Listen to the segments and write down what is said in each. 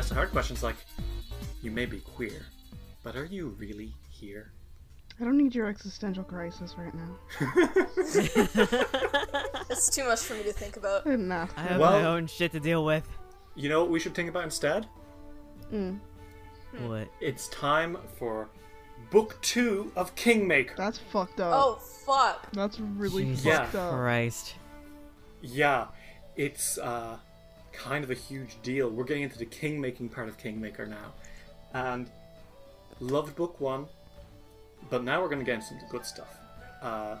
on the planet where we ask the hard questions like You may be queer, but are you really here? I don't need your existential crisis right now. It's too much for me to think about. Enough. I have Well- my own shit to deal with. You know what we should think about instead? Mm, What? It's time for Book 2 of Kingmaker. that's fucked up. Oh fuck! That's really Jesus fucked up. Christ. Yeah, it's uh, kind of a huge deal. We're getting into the king making part of Kingmaker now. And loved book one, but now we're going to get into the good stuff. Uh,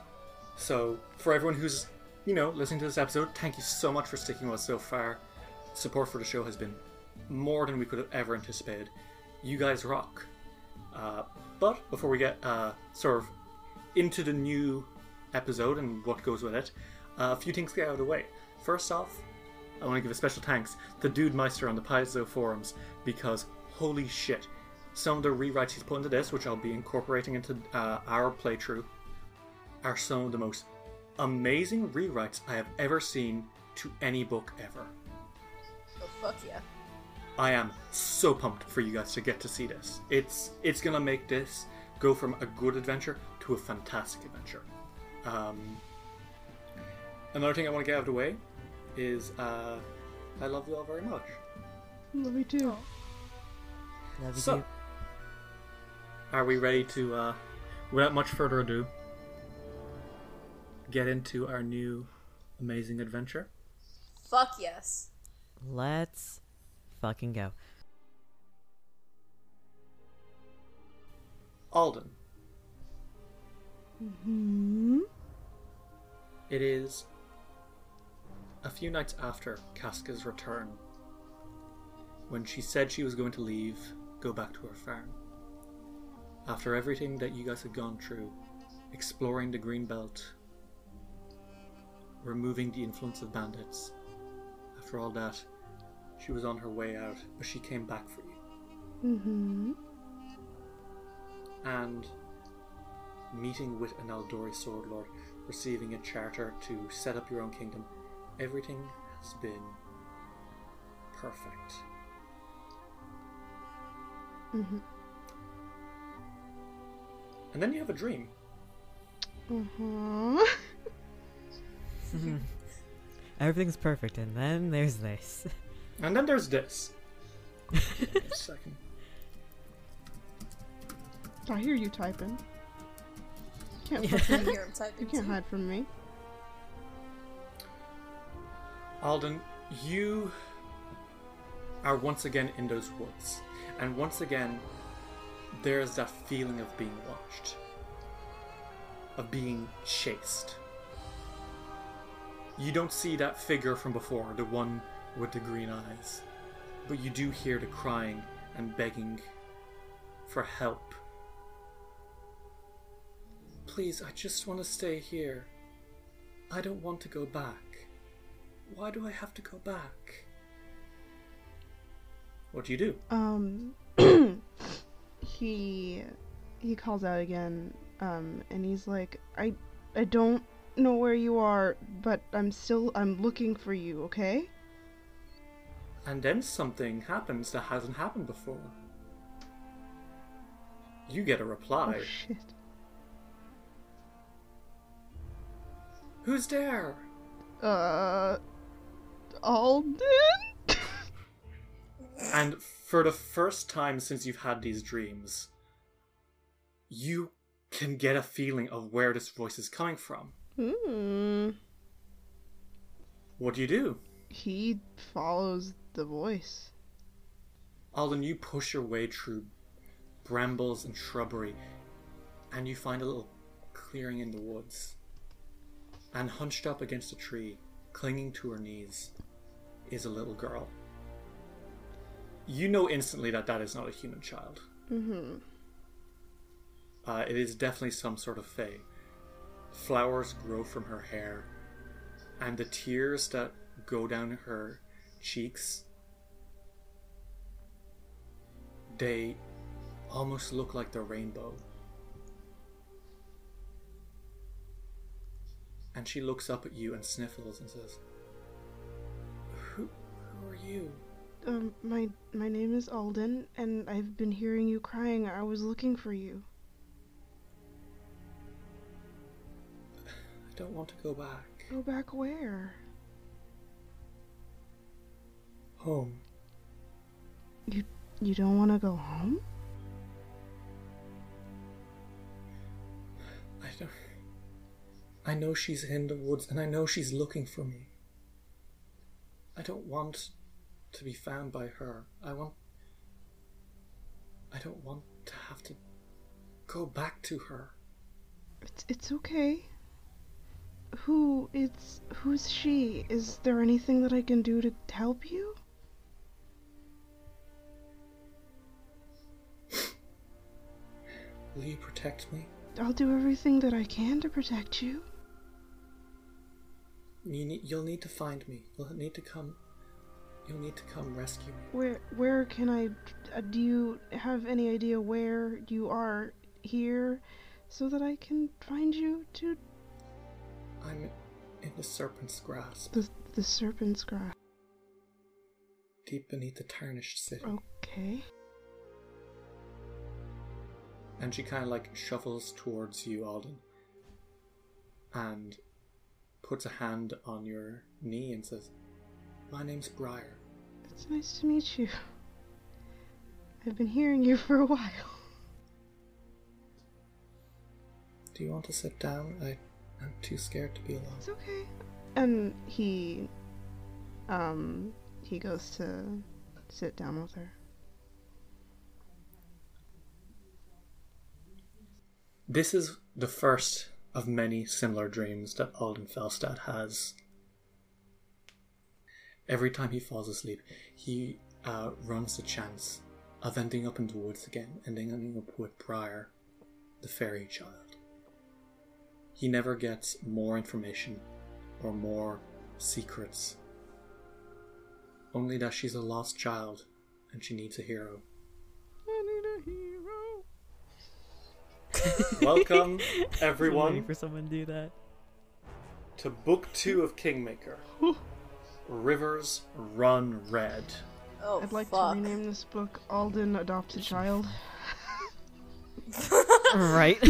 so, for everyone who's, you know, listening to this episode, thank you so much for sticking with us so far. Support for the show has been more than we could have ever anticipated. You guys rock. Uh, but before we get uh, sort of into the new episode and what goes with it, uh, a few things to get out of the way. First off, I want to give a special thanks to Dude Meister on the Paizo forums because holy shit, some of the rewrites he's put into this, which I'll be incorporating into uh, our playthrough, are some of the most amazing rewrites I have ever seen to any book ever. Oh fuck yeah! I am so pumped for you guys to get to see this. It's it's gonna make this go from a good adventure to a fantastic adventure. Um, another thing I want to get out of the way is uh, I love you all very much. Love you too. Love you So, too. are we ready to, uh, without much further ado, get into our new amazing adventure? Fuck yes. Let's fucking go. Alden. Mm-hmm. It is a few nights after Casca's return when she said she was going to leave, go back to her farm. After everything that you guys had gone through, exploring the green belt, removing the influence of bandits, after all that, she was on her way out, but she came back for you. Mm-hmm. and meeting with an Aldori sword lord, receiving a charter to set up your own kingdom, everything has been perfect. Mm-hmm. And then you have a dream. Uh-huh. Everything's perfect, and then there's this. And then there's this. Give a second. I hear you typing. Can't Yeah. I fucking, hear him typing. you can't too. hide from me. Alden, you are once again in those woods. And once again, there's that feeling of being watched, of being chased. You don't see that figure from before, the one with the green eyes, but you do hear the crying and begging for help. Please, I just want to stay here. I don't want to go back. Why do I have to go back? What do you do? Um, he he calls out again, um, and he's like, I I don't know where you are, but I'm still I'm looking for you. Okay? And then something happens that hasn't happened before. You get a reply. Oh shit. Who's there? Uh, Alden. And for the first time since you've had these dreams, you can get a feeling of where this voice is coming from. Hmm. What do you do? He follows the voice. Alden, you push your way through brambles and shrubbery, and you find a little clearing in the woods. And hunched up against a tree, clinging to her knees, is a little girl. You know instantly that that is not a human child. Mm-hmm. Uh, it is definitely some sort of fae. Flowers grow from her hair, and the tears that go down her cheeks, they almost look like the rainbow. And she looks up at you and sniffles and says, who are you? Um, my my name is Alden, and I've been hearing you crying. I was looking for you. I don't want to go back. Go back where? Home. You you don't want to go home? I don't. I know she's in the woods, and I know she's looking for me. I don't want to be found by her. I want. I don't want to have to go back to her. It's it's okay. Who it's who's she? Is there anything that I can do to help you? Will you protect me? I'll do everything that I can to protect you. You need, you'll need to find me. You'll need to come. You'll need to come rescue me. Where where can I uh, do you have any idea where you are here so that I can find you to I'm in the serpent's grasp, the the serpent's grasp. deep beneath the tarnished city. Okay. And she kind of like shuffles towards you, Alden, and puts a hand on your knee and says, "My name's Briar." It's nice to meet you. I've been hearing you for a while. Do you want to sit down? I, I'm too scared to be alone. It's okay. And he um he goes to sit down with her. This is the first of many similar dreams that Alden Felstad has. Every time he falls asleep, he uh, runs the chance of ending up in the woods again, ending up with Briar, the fairy child. He never gets more information or more secrets. Only that she's a lost child and she needs a hero. Welcome, I'm waiting everyone, for someone to do that. to Book Two of Kingmaker. Rivers Run Red. Oh, I'd like fuck. to rename this book Alden Adopt a Child. right.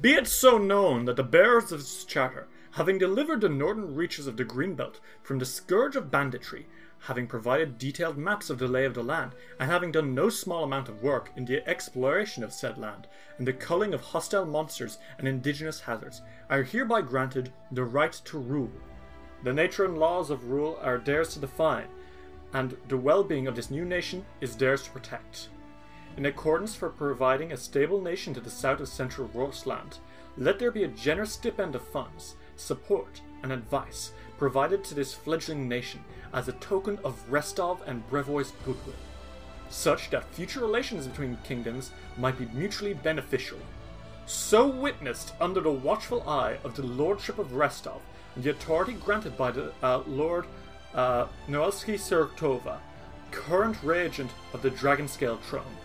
Be it so known that the bearers of this charter, having delivered the northern reaches of the Greenbelt from the scourge of banditry, having provided detailed maps of the lay of the land, and having done no small amount of work in the exploration of said land, and the culling of hostile monsters and indigenous hazards, are hereby granted the right to rule. The nature and laws of rule are theirs to define, and the well being of this new nation is theirs to protect. In accordance for providing a stable nation to the south of Central Rostland, let there be a generous stipend of funds, support, and advice provided to this fledgling nation as a token of Restov and Brevois goodwill, such that future relations between kingdoms might be mutually beneficial. So witnessed under the watchful eye of the Lordship of Restov and the authority granted by the uh, Lord uh, Noleski Surtova, current regent of the Dragonscale throne.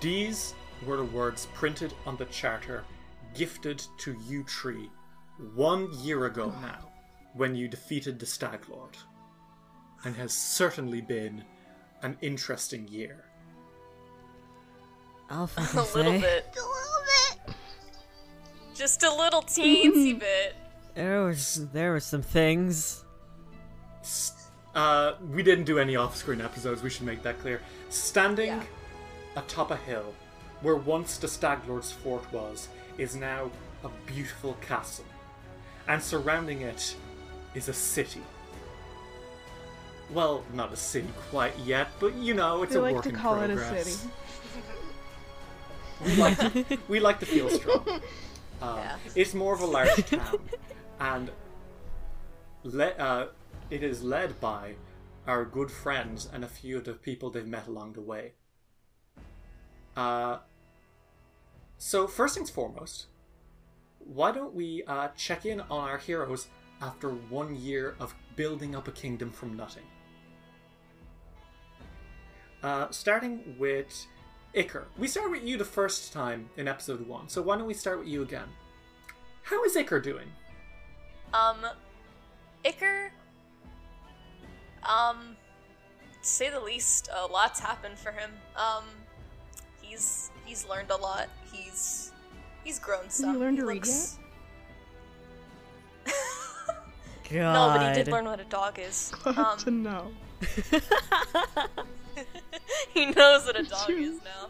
These were the words printed on the charter gifted to you tree one year ago now, when you defeated the Stag Lord. And has certainly been an interesting year. I'll a fucking little say. bit. A little bit. Just a little teensy bit. There was there were some things. Uh, we didn't do any off-screen episodes. We should make that clear. Standing Yeah. atop a hill, where once the Stag Lord's fort was, is now a beautiful castle, and surrounding it is a city. Well, not a city quite yet, but you know, it's They a like work to in call it a city. We like to, we like to feel strong. Um, Yeah. It's more of a large town, and le- uh, it is led by our good friends and a few of the people they've met along the way. Uh, so first things foremost, why don't we uh, check in on our heroes after one year of building up a kingdom from nothing? Uh, starting with Iker. We started with you the first time in episode one, so why don't we start with you again? How is Iker doing? Um, Iker, um, to say the least, a lot's happened for him. Um, he's he's learned a lot. He's he's grown some. He learned He to read looks- God. no, but he did learn what a dog is. Glad Um, to know. he knows what a dog True. is now.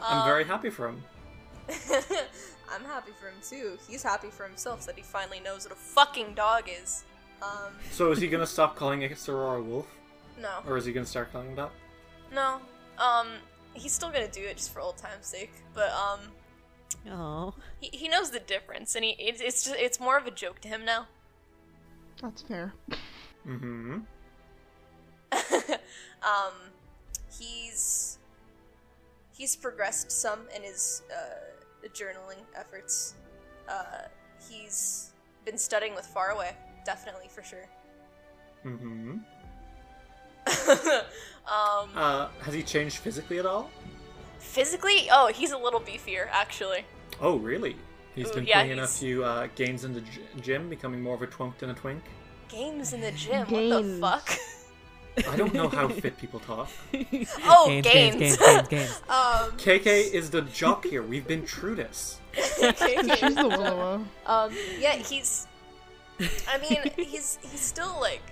I'm Um, very happy for him. I'm happy for him too. He's happy for himself that he finally knows what a fucking dog is. Um, So is he gonna stop calling it Sorora Wolf? no, Or is he gonna start calling that? no. Um, he's still gonna do it just for old time's sake. But um, Oh. he, he knows the difference, and he it's it's just it's more of a joke to him now. That's fair. Mm-hmm. um, he's he's progressed some in his uh, journaling efforts. Uh, he's been studying with Faraway, definitely for sure. Mm-hmm. um, Uh, has he changed physically at all? physically, oh, he's a little beefier actually. Oh, really? He's Ooh, been yeah, putting in a he's- few uh, gains in the g- gym, becoming more of a twunk than a twink. Games in the gym. What the fuck? I don't know how fit people talk. Oh, games, games. games, games, games, games. um, KK is the jock here. We've been through this. She's the Willow. Um, yeah, he's. I mean, he's he's still like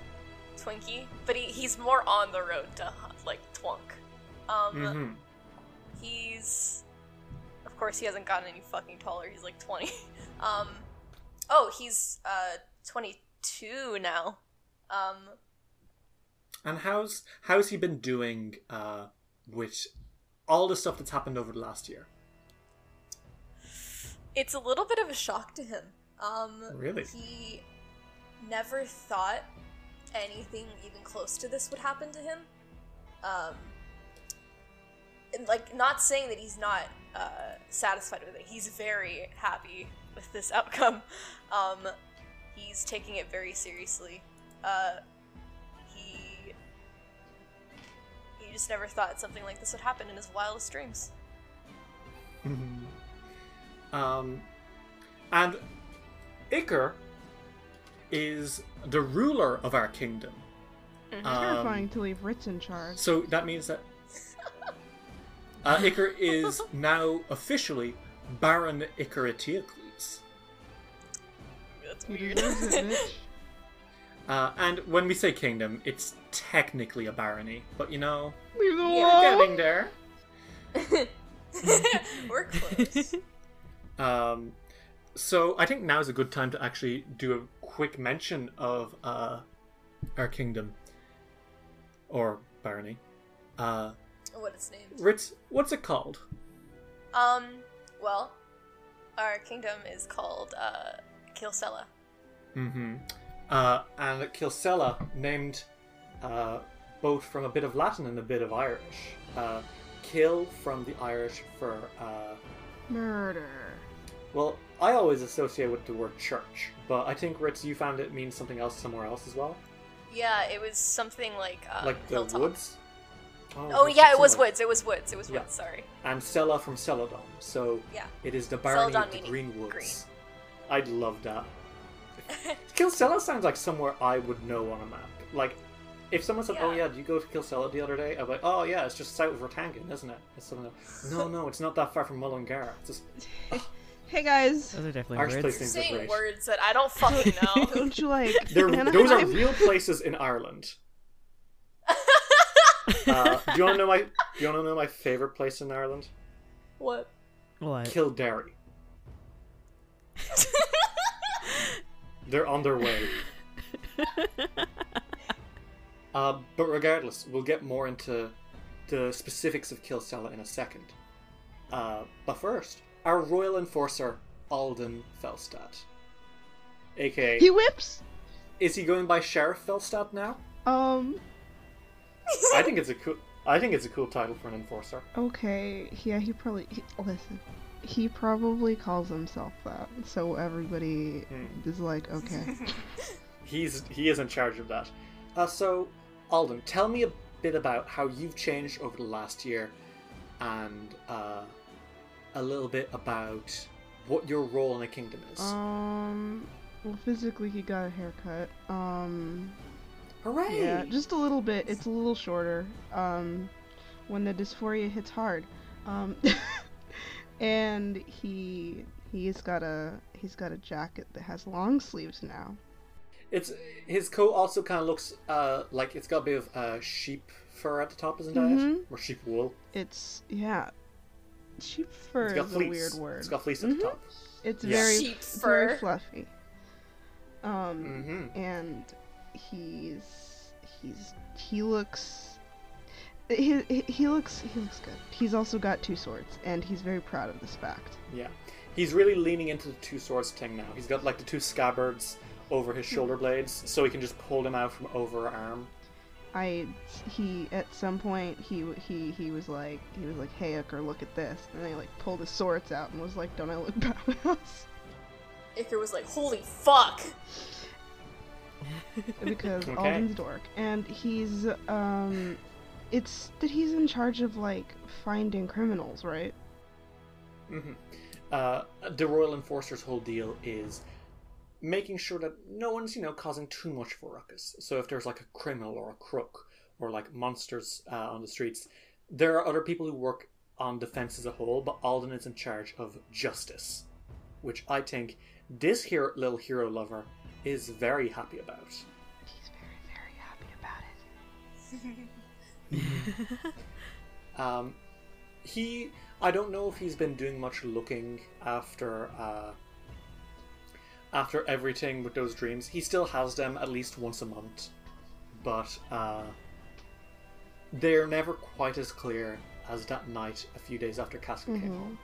Twinkie, but he, he's more on the road to like Twunk. Um, Mm-hmm. he's. Of course, he hasn't gotten any fucking taller. He's like twenty. Um, oh, he's uh twenty-two now. Um, And how's how's he been doing uh, with all the stuff that's happened over the last year? it's a little bit of a shock to him. Um, Really? He never thought anything even close to this would happen to him. Um, and like, not saying that he's not uh, satisfied with it. He's very happy with this outcome. Um, he's taking it very seriously. Uh, he he just never thought something like this would happen in his wildest dreams. Um, and Iker is the ruler of our kingdom. Terrifying Um, to leave Ritz in charge. so that means that uh, Iker is now officially Baron Iker Eteocles. That's weird. deserves it, bitch. Uh, and when we say kingdom, it's technically a barony, but you know, we're Yeah, getting there. We're close. Um, so I think now is a good time to actually do a quick mention of uh, our kingdom or barony. Uh, what it's named. Ritz, what's it called? Um, well, our kingdom is called uh, Kilcela. Mm-hmm. Uh, and Kilcela, named uh, both from a bit of Latin and a bit of Irish. Uh, kill from the Irish for uh, Murder. well, I always associate with the word church, but I think Ritz, you found it means something else somewhere else as well, Yeah, it was something like uh, like the hilltop. woods. Oh that's yeah, it was woods. It was woods. It was Yeah. woods. Sorry. and Cella from Celadon. So Yeah. it is the barony Celadon of the meaning Green Woods. green. I'd love that. Kilcela sounds like somewhere I would know on a map. Like, if someone said, "Oh Yeah. yeah, did you go to Kilcela the other day?" I'm like, "Oh yeah, it's just south of Rathangan, isn't it?" It's something. Like, no, no, it's not that far from Mullingar. It's just Hey guys, Those are definitely Irish words. place names are Saying words that I don't fucking know. don't you like? Those are real places in Ireland. Uh, do you want to know my? Do you want to know my favorite place in Ireland? what? What? Kildare. They're on their way. Uh, but regardless, we'll get more into the specifics of Kilcela in a second. Uh, but first, our royal enforcer, Alden Felstad. AKA, He whips. is he going by Sheriff Felstad now? Um. I think it's a cool. I think it's a cool title for an enforcer. Okay. Yeah. He probably. He, listen. He probably calls himself that, so everybody Hmm. is like, okay. He's he is in charge of that. Uh, so, Alden, tell me a bit about how you've changed over the last year, and uh, a little bit about what your role in the kingdom is. Um. well, physically he got a haircut. Um, Hooray! yeah, just a little bit. It's a little shorter. Um, when the dysphoria hits hard. Um, and he he's got a he's got a jacket that has long sleeves now. It's his coat also kind of looks uh like it's got a bit of uh, sheep fur at the top, isn't Mhm. it? Or sheep wool. It's yeah. Sheep fur It's got is fleece. a weird word. It's got fleece at Mhm. the top. It's Yeah. very Sheep very fluffy. Um, Mm-hmm. and he's he's he looks he, he he looks he looks good. He's also got two swords, and he's very proud of this fact. Yeah, he's really leaning into the two swords thing now. He's got like the two scabbards over his shoulder blades, so he can just pull them out from over arm. I he at some point he he he was like he was like hey Iker look at this and then he like pulled his swords out and was like don't I look badass Iker was like, "Holy fuck!" because Okay. Alden's dork and he's um it's that he's in charge of like finding criminals right hmm Uh, the royal enforcer's whole deal is making sure that no one's you know causing too much of a ruckus. So if there's like a criminal or a crook or like monsters uh, on the streets, there are other people who work on defense as a whole, but Alden is in charge of justice, which I think this hero, little hero lover is very happy about. he's very very happy about it Um, he, I don't know if he's been doing much looking after uh, after everything with those dreams. He still has them at least once a month, but uh, they're never quite as clear as that night a few days after Casca came Mhm. home.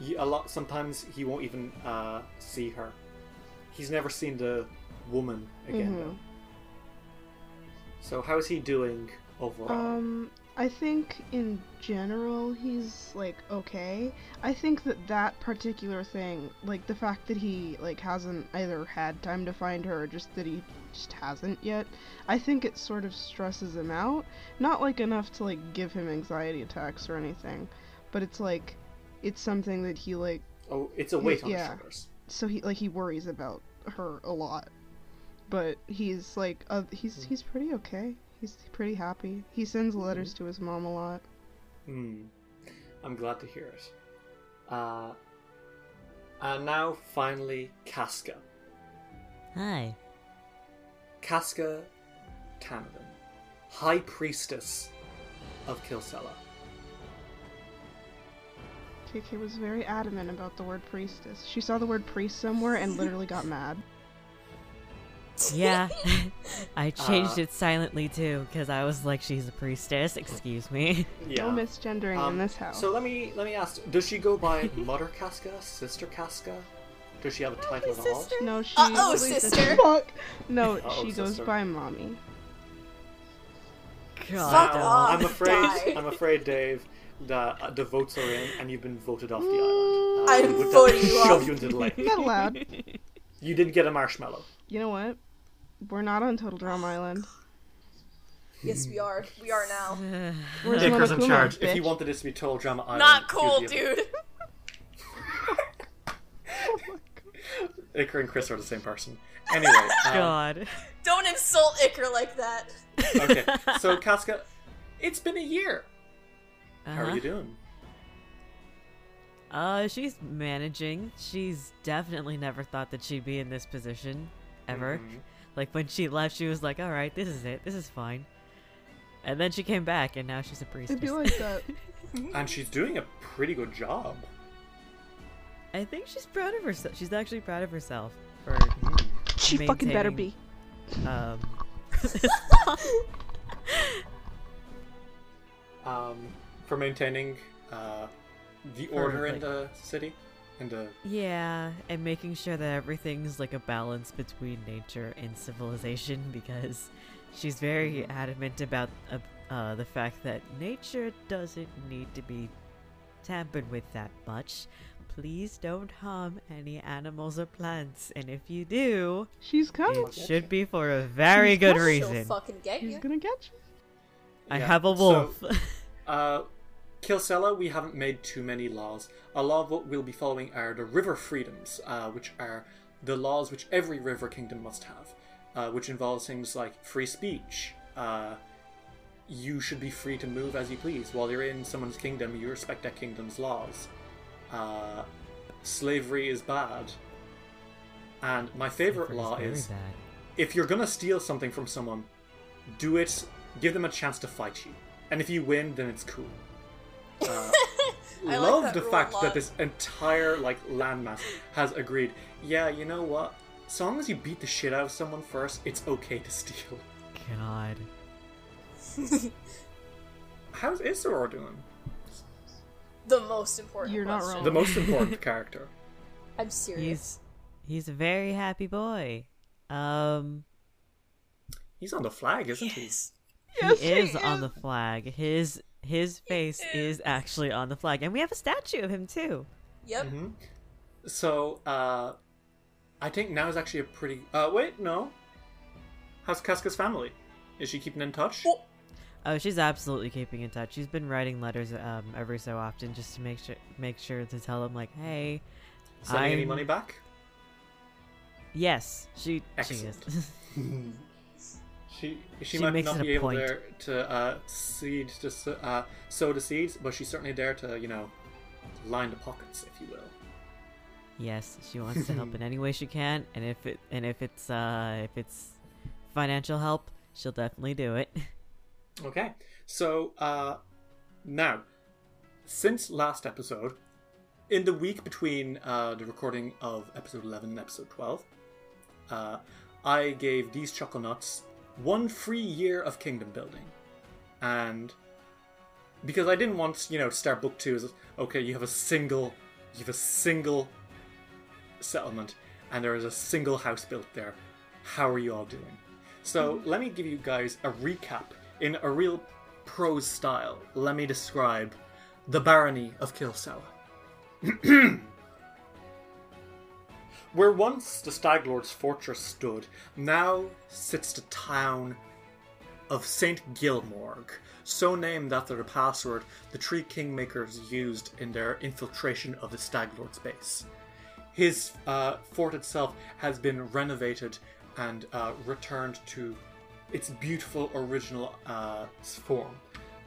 He, a lot sometimes he won't even uh, see her. He's never seen the woman again. Mhm. though. So how's he doing overall? Um, I think in general he's like okay. I think that that particular thing, like the fact that he like hasn't either had time to find her or just that he just hasn't yet, I think it sort of stresses him out. Not like enough to like give him anxiety attacks or anything, but it's like it's something that he like Oh, it's a weight on yeah. his shoulders. So he like he worries about her a lot. But he's like uh, he's he's pretty okay. He's pretty happy. He sends letters to his mom a lot. Hmm. I'm glad to hear it. Uh, and now, finally, Casca. Hi. Casca Tanadan, High Priestess of Kilcela. KK was very adamant about the word priestess. She saw the word priest somewhere and literally got mad. Yeah. I changed Uh, it silently too, because I was like, she's a priestess, excuse me. Yeah. No misgendering in Um, this house. So let me let me ask: Does she go by Mother Casca, Sister Casca? Does she have a title at all? no, she. Uh-oh, sister. Fuck. No, Uh-oh, she goes sister. by mommy. God. Fuck off. I'm afraid, die. I'm afraid, Dave, that uh, the votes are in, and you've been voted off the island. I'm would voting have to you shove off. you into the lake. Not allowed. You didn't get a marshmallow. You know what? We're not on Total Drama Island. Yes, we are. We are now. Where's Iker's in Monokuma, charge. If you bitch? wanted this to be Total Drama Island, Not he would cool, be a- dude. Icar and Chris are the same person. Anyway, um, God. Don't insult Iker like that. okay. So Casca, it's been a year. How Uh-huh. are you doing? Uh, she's managing. She's definitely never thought that she'd be in this position, ever. Mhm. Like when she left, she was like, "All right, this is it. This is fine." And then she came back, and now she's a priestess. It'd like that. And she's doing a pretty good job. I think she's proud of herself. She's actually proud of herself for She fucking better be. um. Um, for maintaining uh, the order in the city, in the Yeah, and making sure that everything's like a balance between nature and civilization because she's very adamant about uh, uh, the fact that nature doesn't need to be tampered with that much. Please don't harm any animals or plants, and if you do, She's coming. it should be for a very good reason. She'll reason. fucking get She's you. gonna get you. I Yeah, have a so- wolf. Uh, Kilcela, we haven't made too many laws. A lot of what we'll be following are the river freedoms, uh, which are the laws which every river kingdom must have, uh, which involves things like free speech. Uh, you should be free to move as you please. While you're in someone's kingdom, you respect that kingdom's laws. Uh, slavery is bad. And my favorite law is bad. if you're gonna steal something from someone, do it. Give them a chance to fight you, and if you win, then it's cool. Uh, I like love that the fact that this entire like landmass has agreed. Yeah, you know what? As long as you beat the shit out of someone first, it's okay to steal. God. How's Isseror doing? the most important. You're not wrong. The most important character. I'm serious. He's he's a very happy boy. Um He's on the flag, isn't he? Yes. Yes, he he is on the flag. His his face is actually on the flag, and we have a statue of him too. Yep. hmm So, uh, I think now is actually a pretty. Uh, wait, no. How's Casca's family? Is she keeping in touch? Well, Oh, she's absolutely keeping in touch. She's been writing letters um, every so often just to make sure make sure to tell him like, hey, Sending any I'm- money back? yes, she Excellent. she is. She she, She might not be able point. there to uh, seed to uh, sow the seeds, but she's certainly there to you know line the pockets, if you will. yes, she wants to help in any way she can, and if it and if it's uh if it's financial help, she'll definitely do it. Okay, so uh, now, since last episode, in the week between uh, the recording of episode 11 and episode 12, uh, I gave these chuckle nuts one free year of kingdom building. And because I didn't want, you know, to start book two as okay, you have a single, you have a single settlement, and there is a single house built there. How are you all doing? So let me give you guys a recap in a real prose style. Let me describe the barony of Kilsour. Where once the Staglord's fortress stood, now sits the town of St. Gilmorg, so named after the password the three kingmakers used in their infiltration of the Staglord's base. His uh, fort itself has been renovated and uh, returned to its beautiful original uh, form.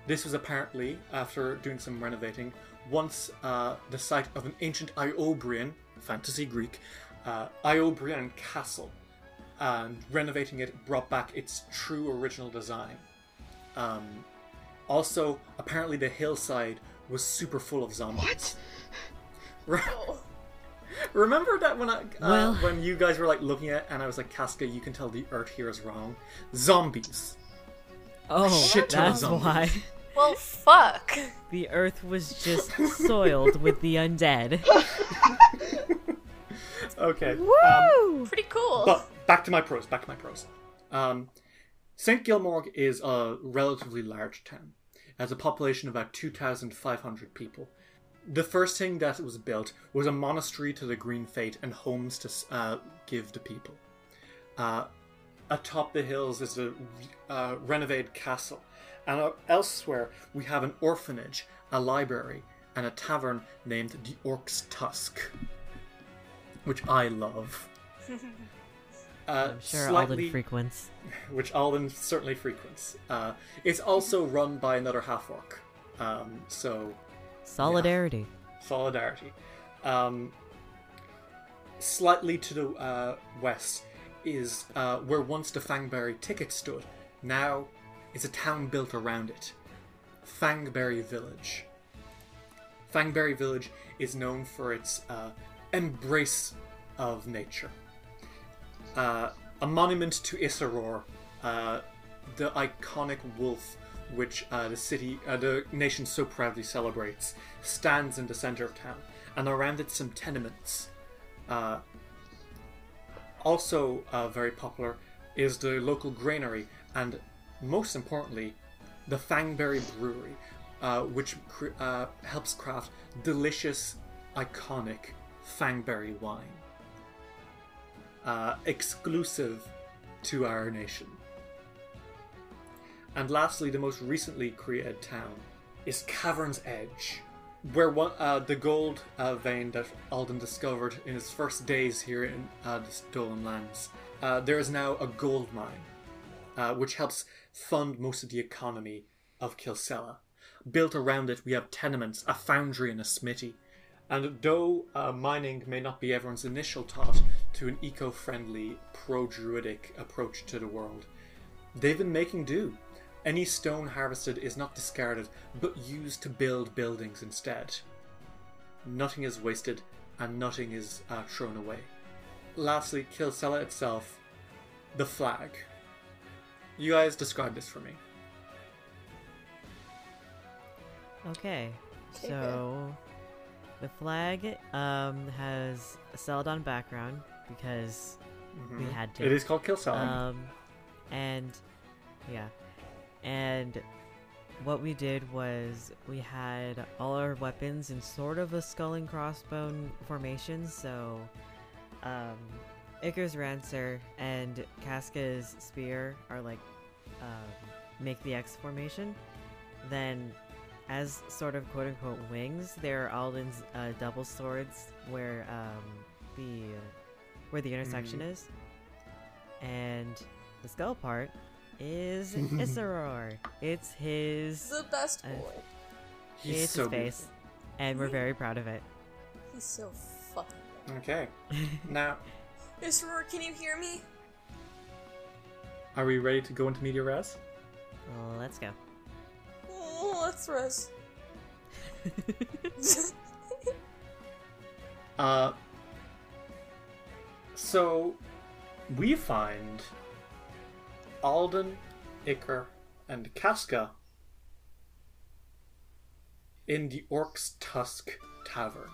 This was apparently, after doing some renovating, once uh, the site of an ancient Iobrian, fantasy Greek, uh, Iobrian castle, and renovating it brought back its true original design. Um, also, apparently, the hillside was super full of zombies. What? Oh. Remember that when I uh, Well- when you guys were like looking at it and I was like, Casca, you can tell the Earth here is wrong. Zombies. Oh, shit ton of that's zombies. why Well, fuck. the Earth was just soiled with the undead. Okay. Um, Woo! Pretty cool. but back to my pros. Back to my pros. Um, St. Gilmorg is a relatively large town. It has a population of about 2,500 people. The first thing that was built was a monastery to the Green Fate and homes to uh, give to people. Uh, atop the hills is a uh, renovated castle, and uh, elsewhere we have an orphanage, a library, and a tavern named the Orc's Tusk, which I love. Uh, I'm sure slightly, Alden frequents. which Alden certainly frequents. Uh, it's also run by another half orc, um, so Solidarity. solidarity. Um, slightly to the uh, west is uh, where once the Fangberry ticket stood. Now it's a town built around it. Fangberry Village. Fangberry Village is known for its uh, embrace of nature. Uh, a monument to Isseror, uh, the iconic wolf which uh, the city, uh, the nation so proudly celebrates, stands in the center of town, and around it some tenements. Uh, also uh, very popular is the local granary, and most importantly, the Fangberry Brewery, which cr- helps craft delicious, iconic Fangberry wine, uh, exclusive to our nation. And lastly, the most recently created town is Cavern's Edge, where one, uh, the gold uh, vein that Alden discovered in his first days here in uh, the Stolen Lands, uh, there is now a gold mine, uh, which helps fund most of the economy of Kilcela. Built around it, we have tenements, a foundry, and a smithy. And though uh, mining may not be everyone's initial thought to an eco friendly, pro druidic approach to the world, they've been making do. Any stone harvested is not discarded, but used to build buildings instead. Nothing is wasted, and nothing is uh, thrown away. Lastly, Kilcela itself, the flag. You guys describe this for me. Okay, Okay, so the flag um has a Celadon background because we had to. It is called Kilcela. Um, and yeah, and what we did was we had all our weapons in sort of a skull and crossbone formation. So, um, Iker's ranseur and Casca's spear are like um, make the X formation. Then, as sort of quote unquote wings, there are Alden's uh, double swords where um, the where the intersection is, and the skull part is Isseror. It's his The best Uh, boy. He's it's so his face, and we're very proud of it. He's so fucking. good. Okay. now, Isror, can you hear me? are we ready to go into media res? Let's go. Let's. Uh, so we find Alden, Iker, and Casca in the Orc's Tusk Tavern.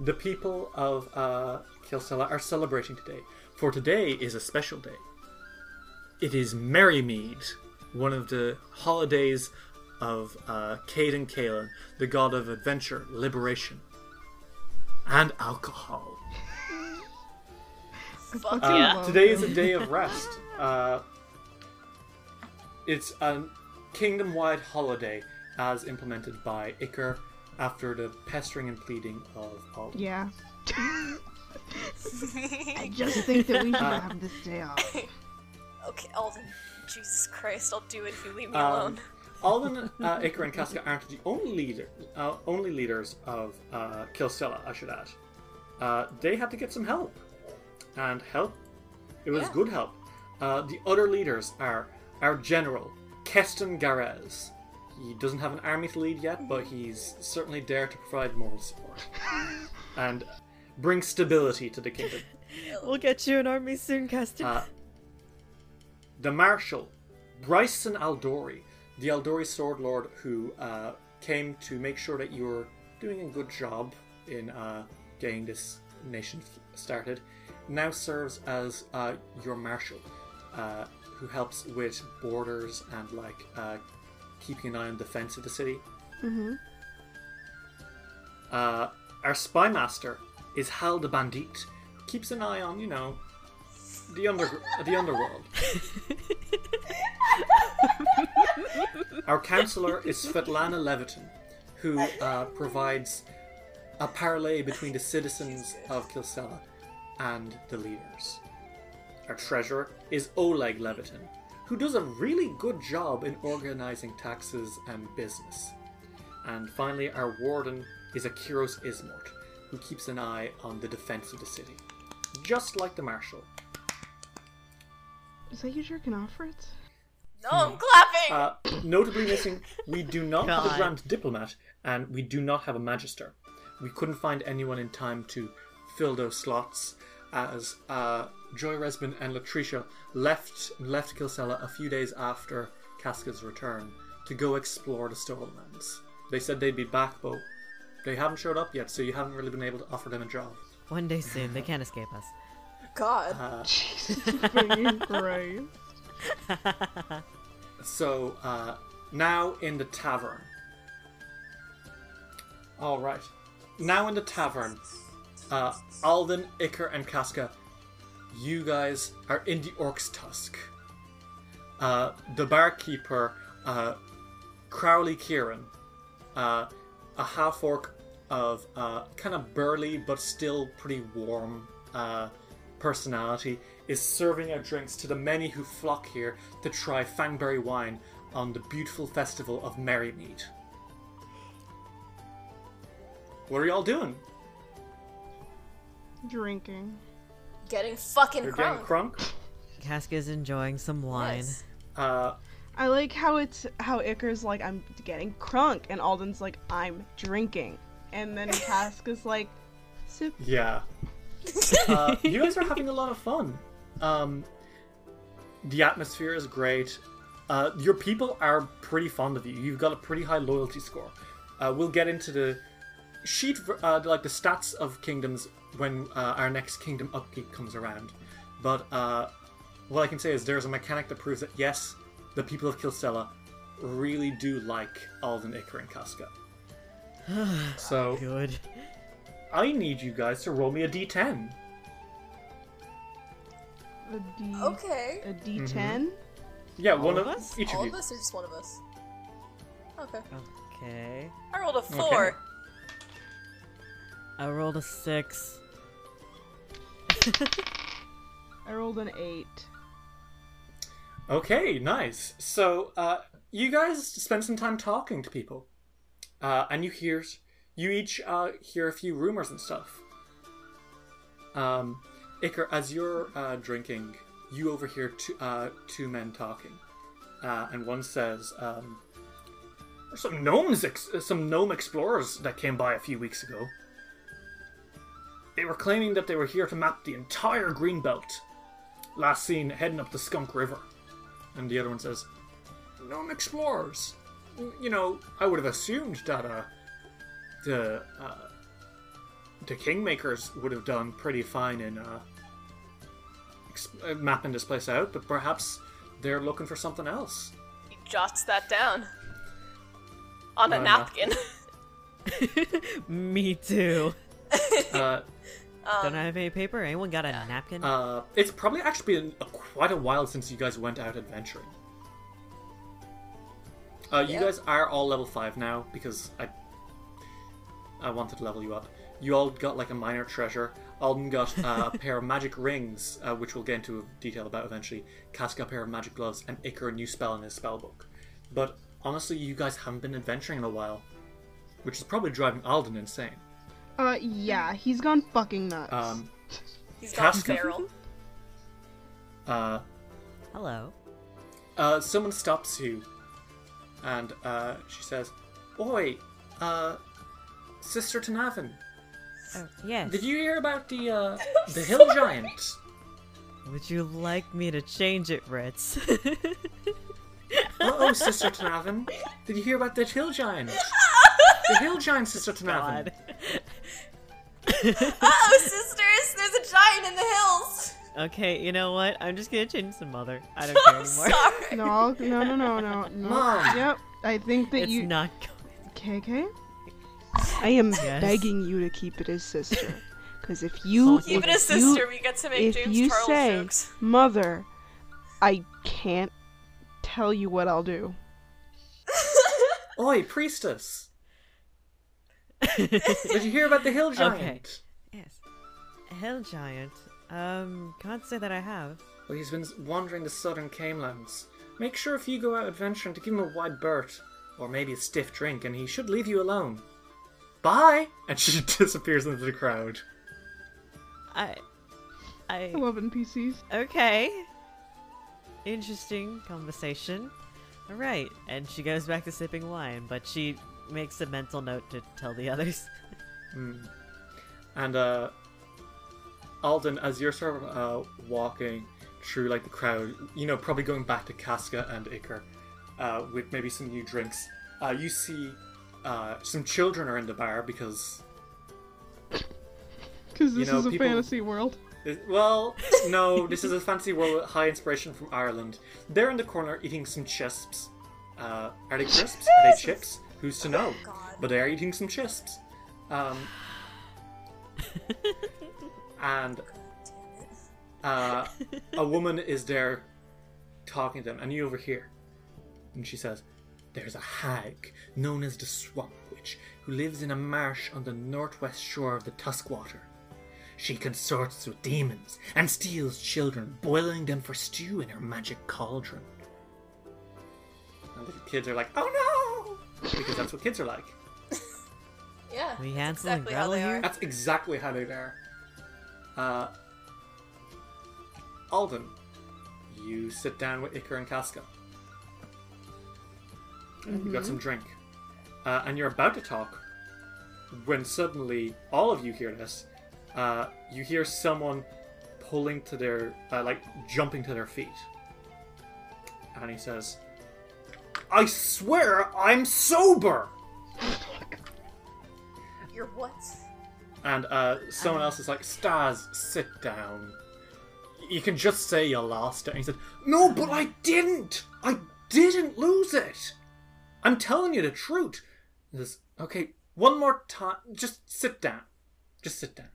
The people of uh, Kilcela are celebrating today, for today is a special day. It is Merrymead, one of the holidays of uh, Cayden Cailean, the god of adventure, liberation, and alcohol. Uh, today is a day of rest. Uh, it's a kingdom-wide holiday as implemented by Iker after the pestering and pleading of Alden. Yeah. I just think that we should Uh, have this day off. Okay, Alden. Jesus Christ, I'll do it if you leave me Um, alone. Alden, uh, Iker, and Casca aren't the only leader, uh, only leaders of uh, Kilcela. I should add. Uh, they had to get some help, and help. It was Yeah. good help. Uh, the other leaders are our general Kesten Garess. He doesn't have an army to lead yet, but he's certainly there to provide moral support and bring stability to the kingdom. We'll get you an army soon, Caston. The Marshal, Bryson Aldori, the Aldori Sword Lord who uh, came to make sure that you were doing a good job in uh, getting this nation started, now serves as uh, your Marshal, uh, who helps with borders and like uh, keeping an eye on defense of the city. Mm-hmm. Uh, our spy master is Hal the Bandit. Keeps an eye on, you know, the under the underworld. our counselor is Svetlana Leveton, who uh, provides a parley between the citizens of Kilcela and the leaders. Our treasurer is Oleg Leveton, who does a really good job in organizing taxes and business. And finally, our warden is Akiros Ismort, who keeps an eye on the defense of the city. Just like the marshal. Is that you jerking off, Fritz? No, I'm clapping! Uh, notably missing, we do not have a grand diplomat, and we do not have a magister. We couldn't find anyone in time to fill those slots, as uh, Joy Resbin and Latricia left left Kilcela a few days after Casca's return to go explore the Stolen Lands. They said they'd be back, but they haven't showed up yet, so you haven't really been able to offer them a job. One day soon, they can't escape us. God. Uh, Jesus Christ. So, uh, now in the tavern. Alright. Now in the tavern, uh, Alden, Iker, and Casca, you guys are in the Orc's Tusk. Uh, the barkeeper, uh, Crowley Kieran, uh, a half orc of uh, kind of burly but still pretty warm uh, personality, is serving out drinks to the many who flock here to try Fangberry wine on the beautiful festival of Merrymead. What are y'all doing? Drinking. Getting fucking You're crunk. getting crunk? Casca's enjoying some wine. Yes. Uh, I like how it's how Iker's like I'm getting crunk and Alden's like I'm drinking, and then Casca's like sip. Yeah. Uh, you guys are having a lot of fun. Um, the atmosphere is great. Uh, your people are pretty fond of you. You've got a pretty high loyalty score. Uh, we'll get into the sheet, uh, like the stats of kingdoms when uh, our next kingdom upkeep comes around. But uh, what I can say is there's a mechanic that proves that yes, the people of Kilcela really do like Alden, Iker, and Casca. so Good. I need you guys to roll me a d10. A D. Okay. A D10. Yeah, All one of of, us? each All of of you. us or just one of us? Okay. Okay. I rolled a four. I rolled a six. I rolled an eight. Okay, nice. So, uh, you guys spend some time talking to people, uh, and you hear, you each uh, hear a few rumors and stuff. Um, as you're uh, drinking, you overhear two, uh, two men talking, uh, and one says, um, "There's some gnomes, ex- some gnome explorers that came by a few weeks ago. They were claiming that they were here to map the entire green belt. Last seen heading up the Skunk River." And the other one says, Gnome explorers. You know, I would have assumed that uh, the uh, the Kingmakers would have done pretty fine in uh, ex- uh, mapping this place out, but perhaps they're looking for something else. He jots that down on a Uh, napkin. Me too. Uh, Don't I have any paper? Anyone got a napkin? uh, it's probably actually been a, quite a while since you guys went out adventuring. Uh, you Yeah. guys are all level five now because I I wanted to level you up. You all got like a minor treasure. Alden got uh, a pair of magic rings, uh, which we'll get into detail about eventually. Cass got a pair of magic gloves, and Iker a new spell in his spell book. But honestly, you guys haven't been adventuring in a while, which is probably driving Alden insane. Uh, yeah, he's gone fucking nuts. Um, He's got Casca. feral. uh, Hello. Uh, someone stops you, and uh, she says, "Oi, uh, Sister Tanavin, Oh, yes. did you hear about the uh, the hill giant?" Would you like me to change it, Ritz? Uh oh, Sister Tanavin, did you hear about the hill giant? The hill giant, Sister Tanavin. Uh-oh, sisters! There's a giant in the hills! Okay, you know what? I'm just gonna change the mother. I don't care I'm anymore. sorry. no, I'll- no, no, no, no, no. Mom. Yep, I think that It's you. It's not KK? I am Yes. begging you to keep it as sister. Because if you. Keep Keep if it as you- sister, we get to make if James you Charles say jokes. mother, I can't tell you what I'll do. Oi, priestess, did you hear about the hill giant? Okay. Yes. hill giant. Um, can't say that I have. Well, he's been wandering the southern Kamelands. Make sure if you go out adventuring to give him a wide berth, or maybe a stiff drink, and he should leave you alone. Bye! And she disappears into the crowd. I. I. I love NPCs. Okay. Interesting conversation. Alright, and she goes back to sipping wine, but she makes a mental note to tell the others. And uh, Alden, as you're sort of uh, walking through like the crowd, you know, probably going back to Casca and Iker, uh, with maybe some new drinks, uh, you see uh, some children are in the bar because, Because this know, is a people- fantasy world. well, no, this is a fantasy world with high inspiration from Ireland. They're in the corner eating some chisps. Uh, are they crisps? Are they chips? Who's to know? God. But they are eating some chisps. Um, and uh, a woman is there talking to them, and you overhear. And she says, there's a hag known as the Swamp Witch who lives in a marsh on the northwest shore of the Tuskwater. She consorts with demons and steals children, boiling them for stew in her magic cauldron. And the kids are like, oh no! Because that's what kids are like. Yeah. We that's Hansel and exactly how Gretel they here? are. That's exactly how they are. Uh, Alden, you sit down with Iker and Casca. And you got some drink. Uh, and you're about to talk when suddenly all of you hear this. Uh, you hear someone pulling to their, uh, like, jumping to their feet. And he says, I swear I'm sober! You're what? And uh, someone else is like, Stas, sit down. You can just say you lost it. And he said, No, but I didn't! I didn't lose it! I'm telling you the truth. He says, Okay, one more time. Just sit down. Just sit down.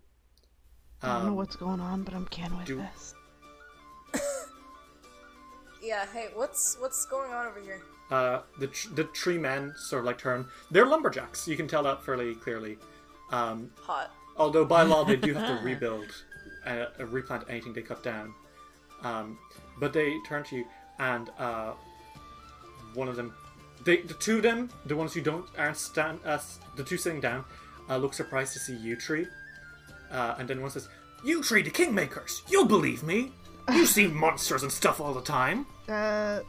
I don't know Um, what's going on, but I'm can with do- this. Yeah. Hey, what's what's going on over here? uh, the, tr- the tree men sort of like turn. They're lumberjacks. You can tell that fairly clearly. Um, Hot. Although by law they do have to rebuild, uh, uh, replant anything they cut down. Um, but they turn to you, and uh, one of them, they, the two of them, the ones who don't aren't stand, uh, the two sitting down, uh, look surprised to see you tree, uh, and then one says, "You tree the kingmakers. You'll believe me. You see monsters and stuff all the time." Uh,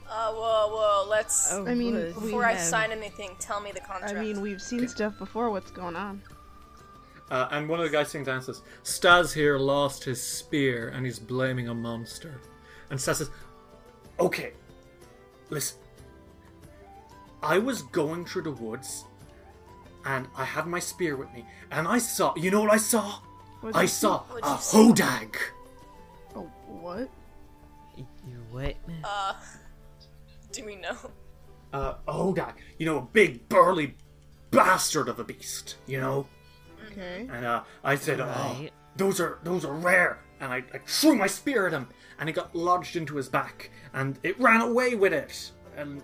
Uh, whoa, whoa. Let's. Oh, I mean, Before I have- sign anything, tell me the contract. I mean, we've seen stuff before. What's going on? Uh, and one of the guys sitting down says, Stas here lost his spear and he's blaming a monster. And Stas says, Okay, listen. I was going through the woods and I had my spear with me and I saw, you know what I saw? What'd I saw What'd a hodag. Oh, what? You what? Uh, do we know? Uh, a hodag. You know, a big burly bastard of a beast, you know? Okay. And uh, I said, "Oh, those are those are rare." And I, I threw my spear at him, and it got lodged into his back, and it ran away with it. And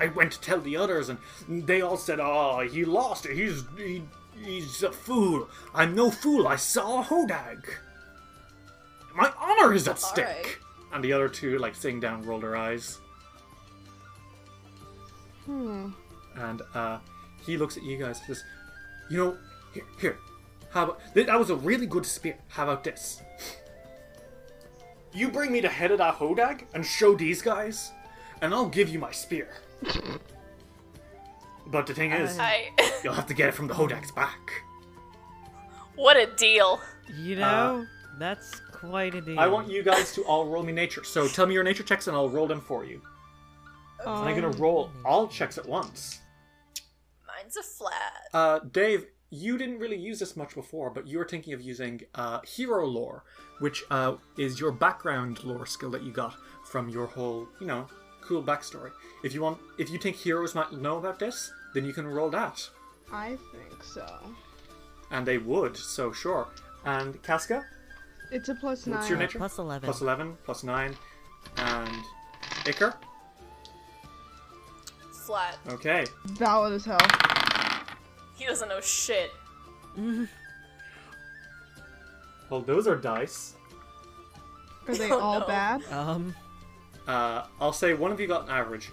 I went to tell the others, and they all said, "Oh, he lost it. He's he, he's a fool." I'm no fool. I saw a hodag. My honor is at stake. And the other two, like sitting down, rolled their eyes. Hmm. and uh, he looks at you guys and says, "You know, here, here. How about that? Was a really good spear. How about this? You bring me the head of that hodag and show these guys, and I'll give you my spear. but the thing is, I. you'll have to get it from the hodag's back. what a deal. You know, that's quite a deal. I want you guys to all roll me nature. So tell me your nature checks, and I'll roll them for you. And I'm gonna roll all checks at once. Mine's a flat. Uh, Dave, you didn't really use this much before, but you were thinking of using uh, hero lore, which uh, is your background lore skill that you got from your whole, you know, cool backstory. If you want, if you think heroes might know about this, then you can roll that, I think so. and they would. So sure. And Casca, It's a plus What's your nature? Plus 11. plus eleven, plus nine, and Iker. Flat. Okay. Valid as hell. He doesn't know shit. Well, those are dice. Are they Oh, all no. bad? Um, Uh, I'll say one of you got an average.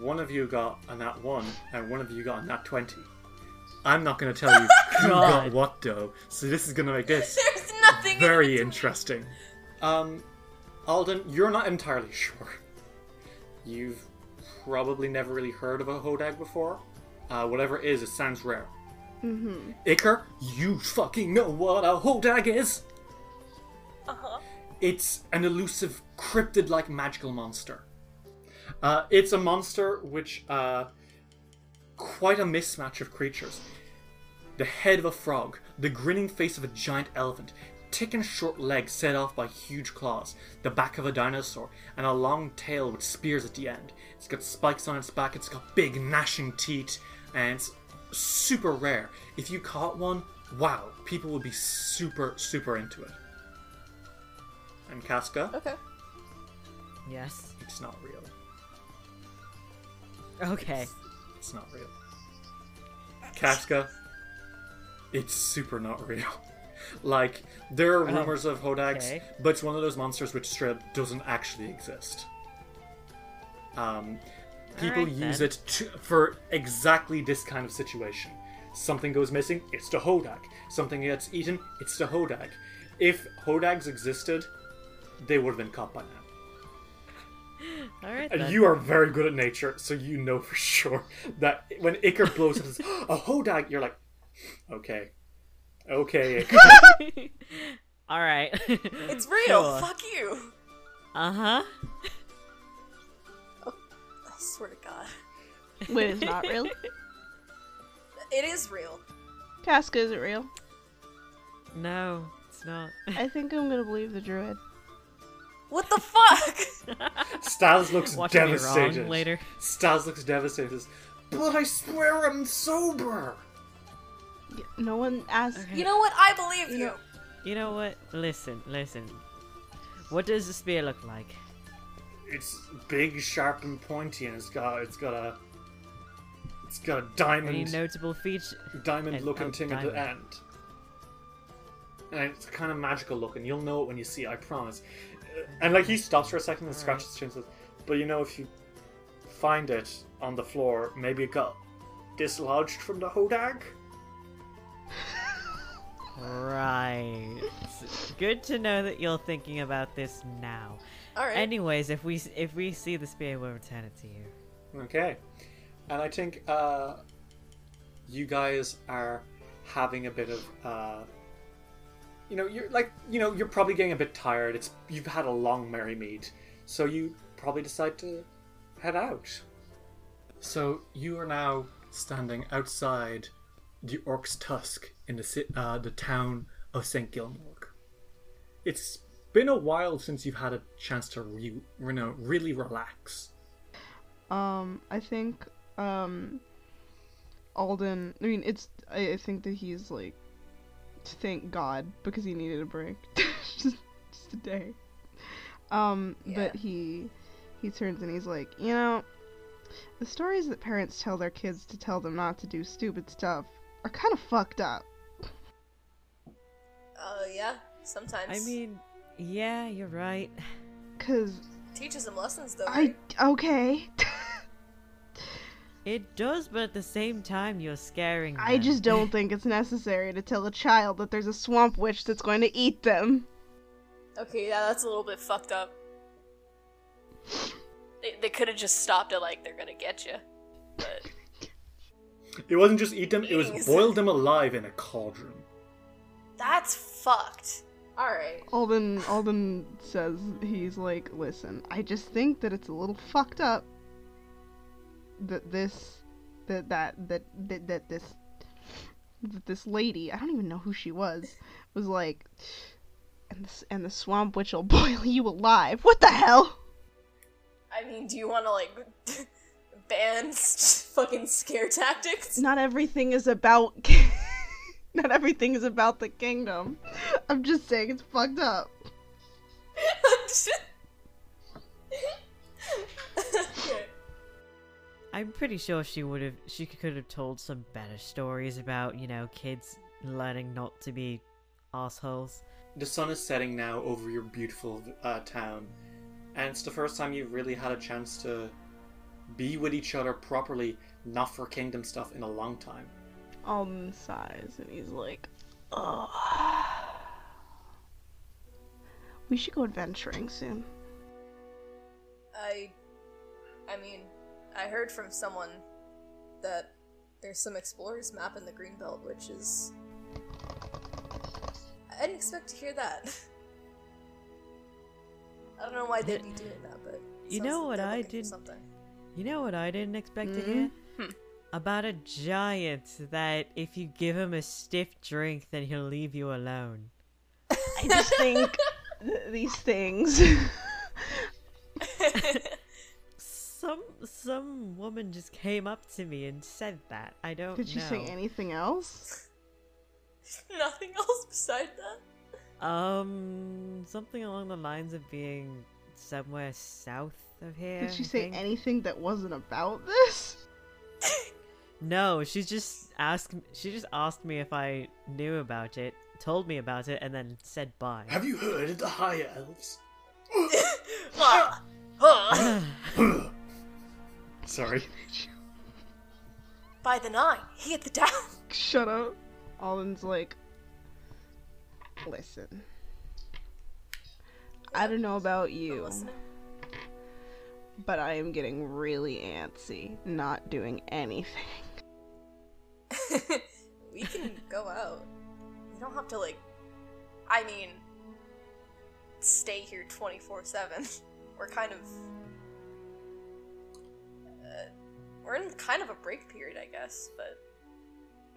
One of you got a nat one, and one of you got a nat twenty. I'm not going to tell you who got what though, so this is going to make this There's nothing. very between. interesting. Um, Alden, you're not entirely sure. You've probably never really heard of a hodag before. Uh, whatever it is, it sounds rare. Mm-hmm. Iker, you fucking know what a hodag is. Uh-huh. It's an elusive, cryptid like magical monster. Uh, it's a monster which, uh, quite a mismatch of creatures. The head of a frog, the grinning face of a giant elephant, thick and short legs set off by huge claws, the back of a dinosaur, and a long tail with spears at the end. It's got spikes on its back, it's got big gnashing teeth, and it's super rare. If you caught one, wow, people would be super, super into it. And Casca, Okay. yes. it's not real. Okay. It's not real. Casca, it's super not real. Like, there are Oh, rumors of Hodags, okay. but it's one of those monsters which straight up doesn't actually exist. Um, people Alright, use then. it to, for exactly this kind of situation. Something goes missing, it's the Hodag. Something gets eaten, it's the Hodag. If Hodags existed, they would have been caught by now. Alright And then. you are very good at nature, so you know for sure that when Iker blows up and says, a Hodag, you're like, okay. Okay, Alright. It's real. Sure. Fuck you. Uh huh. I swear to God, Wait, it's not real? it is real. Casca, is it real? No, it's not. I think I'm gonna believe the druid. What the fuck? Staz looks Watch devastated. wrong later. Staz looks devastated. But I swear I'm sober. Yeah, No one asked. Okay. you know what? I believe You you. know- You know what? Listen, listen. What does the spear look like? It's big, sharp, and pointy, and it's got it's got a it's got a diamond. Any diamond notable feature? Diamond-looking oh, thing at the end. And it's kind of magical looking. You'll know it when you see it, I promise. And like he stops for a second and scratches his chin and says, But you know, if you find it on the floor, maybe it got dislodged from the Hodag? Right. Good to know that you're thinking about this now. All right. Anyways, if we if we see the spear, we'll return it to you. Okay. And I think uh, you guys are having a bit of uh, you know, you're like you know, you're probably getting a bit tired. It's you've had a long Merrymead. So you probably decide to head out. So you are now standing outside the Orc's Tusk in the ci- uh, the town of St. Gilmore. It's been a while since you've had a chance to re- you know, really relax. Um, I think um, Alden. I mean, it's. I, I think that he's like, thank God because he needed a break, just, just a day. Um, but he he turns and he's like, you know, the stories that parents tell their kids to tell them not to do stupid stuff are kind of fucked up. Uh, yeah. Sometimes. I mean, yeah, you're right. Cause teaches them lessons though. I Right? okay. It does, but at the same time, you're scaring. I just don't think it's necessary to tell a child that there's a swamp witch that's going to eat them. Okay, yeah, that's a little bit fucked up. They, they could have just stopped it like they're gonna get you. But It wasn't just eat them, it was Jeez. boil them alive in a cauldron. that's fucked. Alright. Alden Alden says he's like, listen, I just think that it's a little fucked up that this that that that that, that this that this lady, I don't even know who she was, was like and the, and the swamp witch will boil you alive. What the hell? I mean, do you want to like ban fucking scare tactics? Not everything is about not everything is about the kingdom. I'm just saying it's fucked up. Okay. I'm pretty sure she would have. She could have told some better stories about, you know, kids learning not to be assholes. The sun is setting now over your beautiful uh, town, and it's the first time you've really had a chance to be with each other properly, not for kingdom stuff, in a long time. Alden sighs and he's like, Ugh. We should go adventuring soon. I, I mean, I heard from someone that there's some explorers map in the Greenbelt, which is. I didn't expect to hear that. I don't know why they'd be doing that, but. You know like what I did- Something. You know what I didn't expect to Mhm. hear? Hmm. About a giant that if you give him a stiff drink, then he'll leave you alone. I just think th- these things. Some some woman just came up to me and said that. I don't Did she know. say anything else? Nothing else beside that. Um, something along the lines of being somewhere south of here. Did she I say think. anything that wasn't about this? No, she just asked. She just asked me if I knew about it, told me about it, and then said bye. Have you heard of the High Elves? Sorry. By the nine, he hit the down. Shut up. Alden's like, listen. I don't know about you, but I am getting really antsy not doing anything. we can go out. We don't have to like. I mean, stay here twenty four seven. We're kind of. Uh, we're in kind of a break period, I guess, but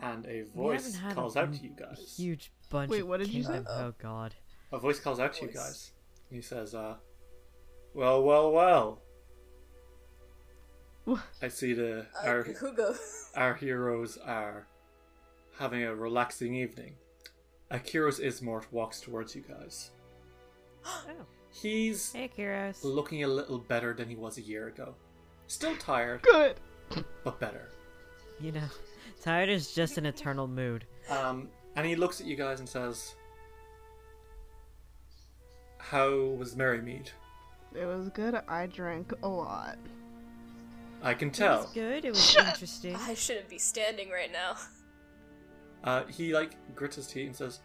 And a voice calls a out to you guys. Huge bunch. Wait, what did you say? Oh God. A voice calls out to you guys. He says, uh, well, well, well. Wha- I see the uh, our, Hugo. our heroes are having a relaxing evening. Akiros Ismort walks towards you guys. Oh. He's Hey, Kiros. looking a little better than he was a year ago. Still tired, Good. but better. You know, tired is just an eternal mood. Um, and he looks at you guys and says, How was Merrymead? It was good. I drank a lot. I can It tell. was good. It was Shut- interesting. I shouldn't be standing right now. Uh, he like grits his teeth and says,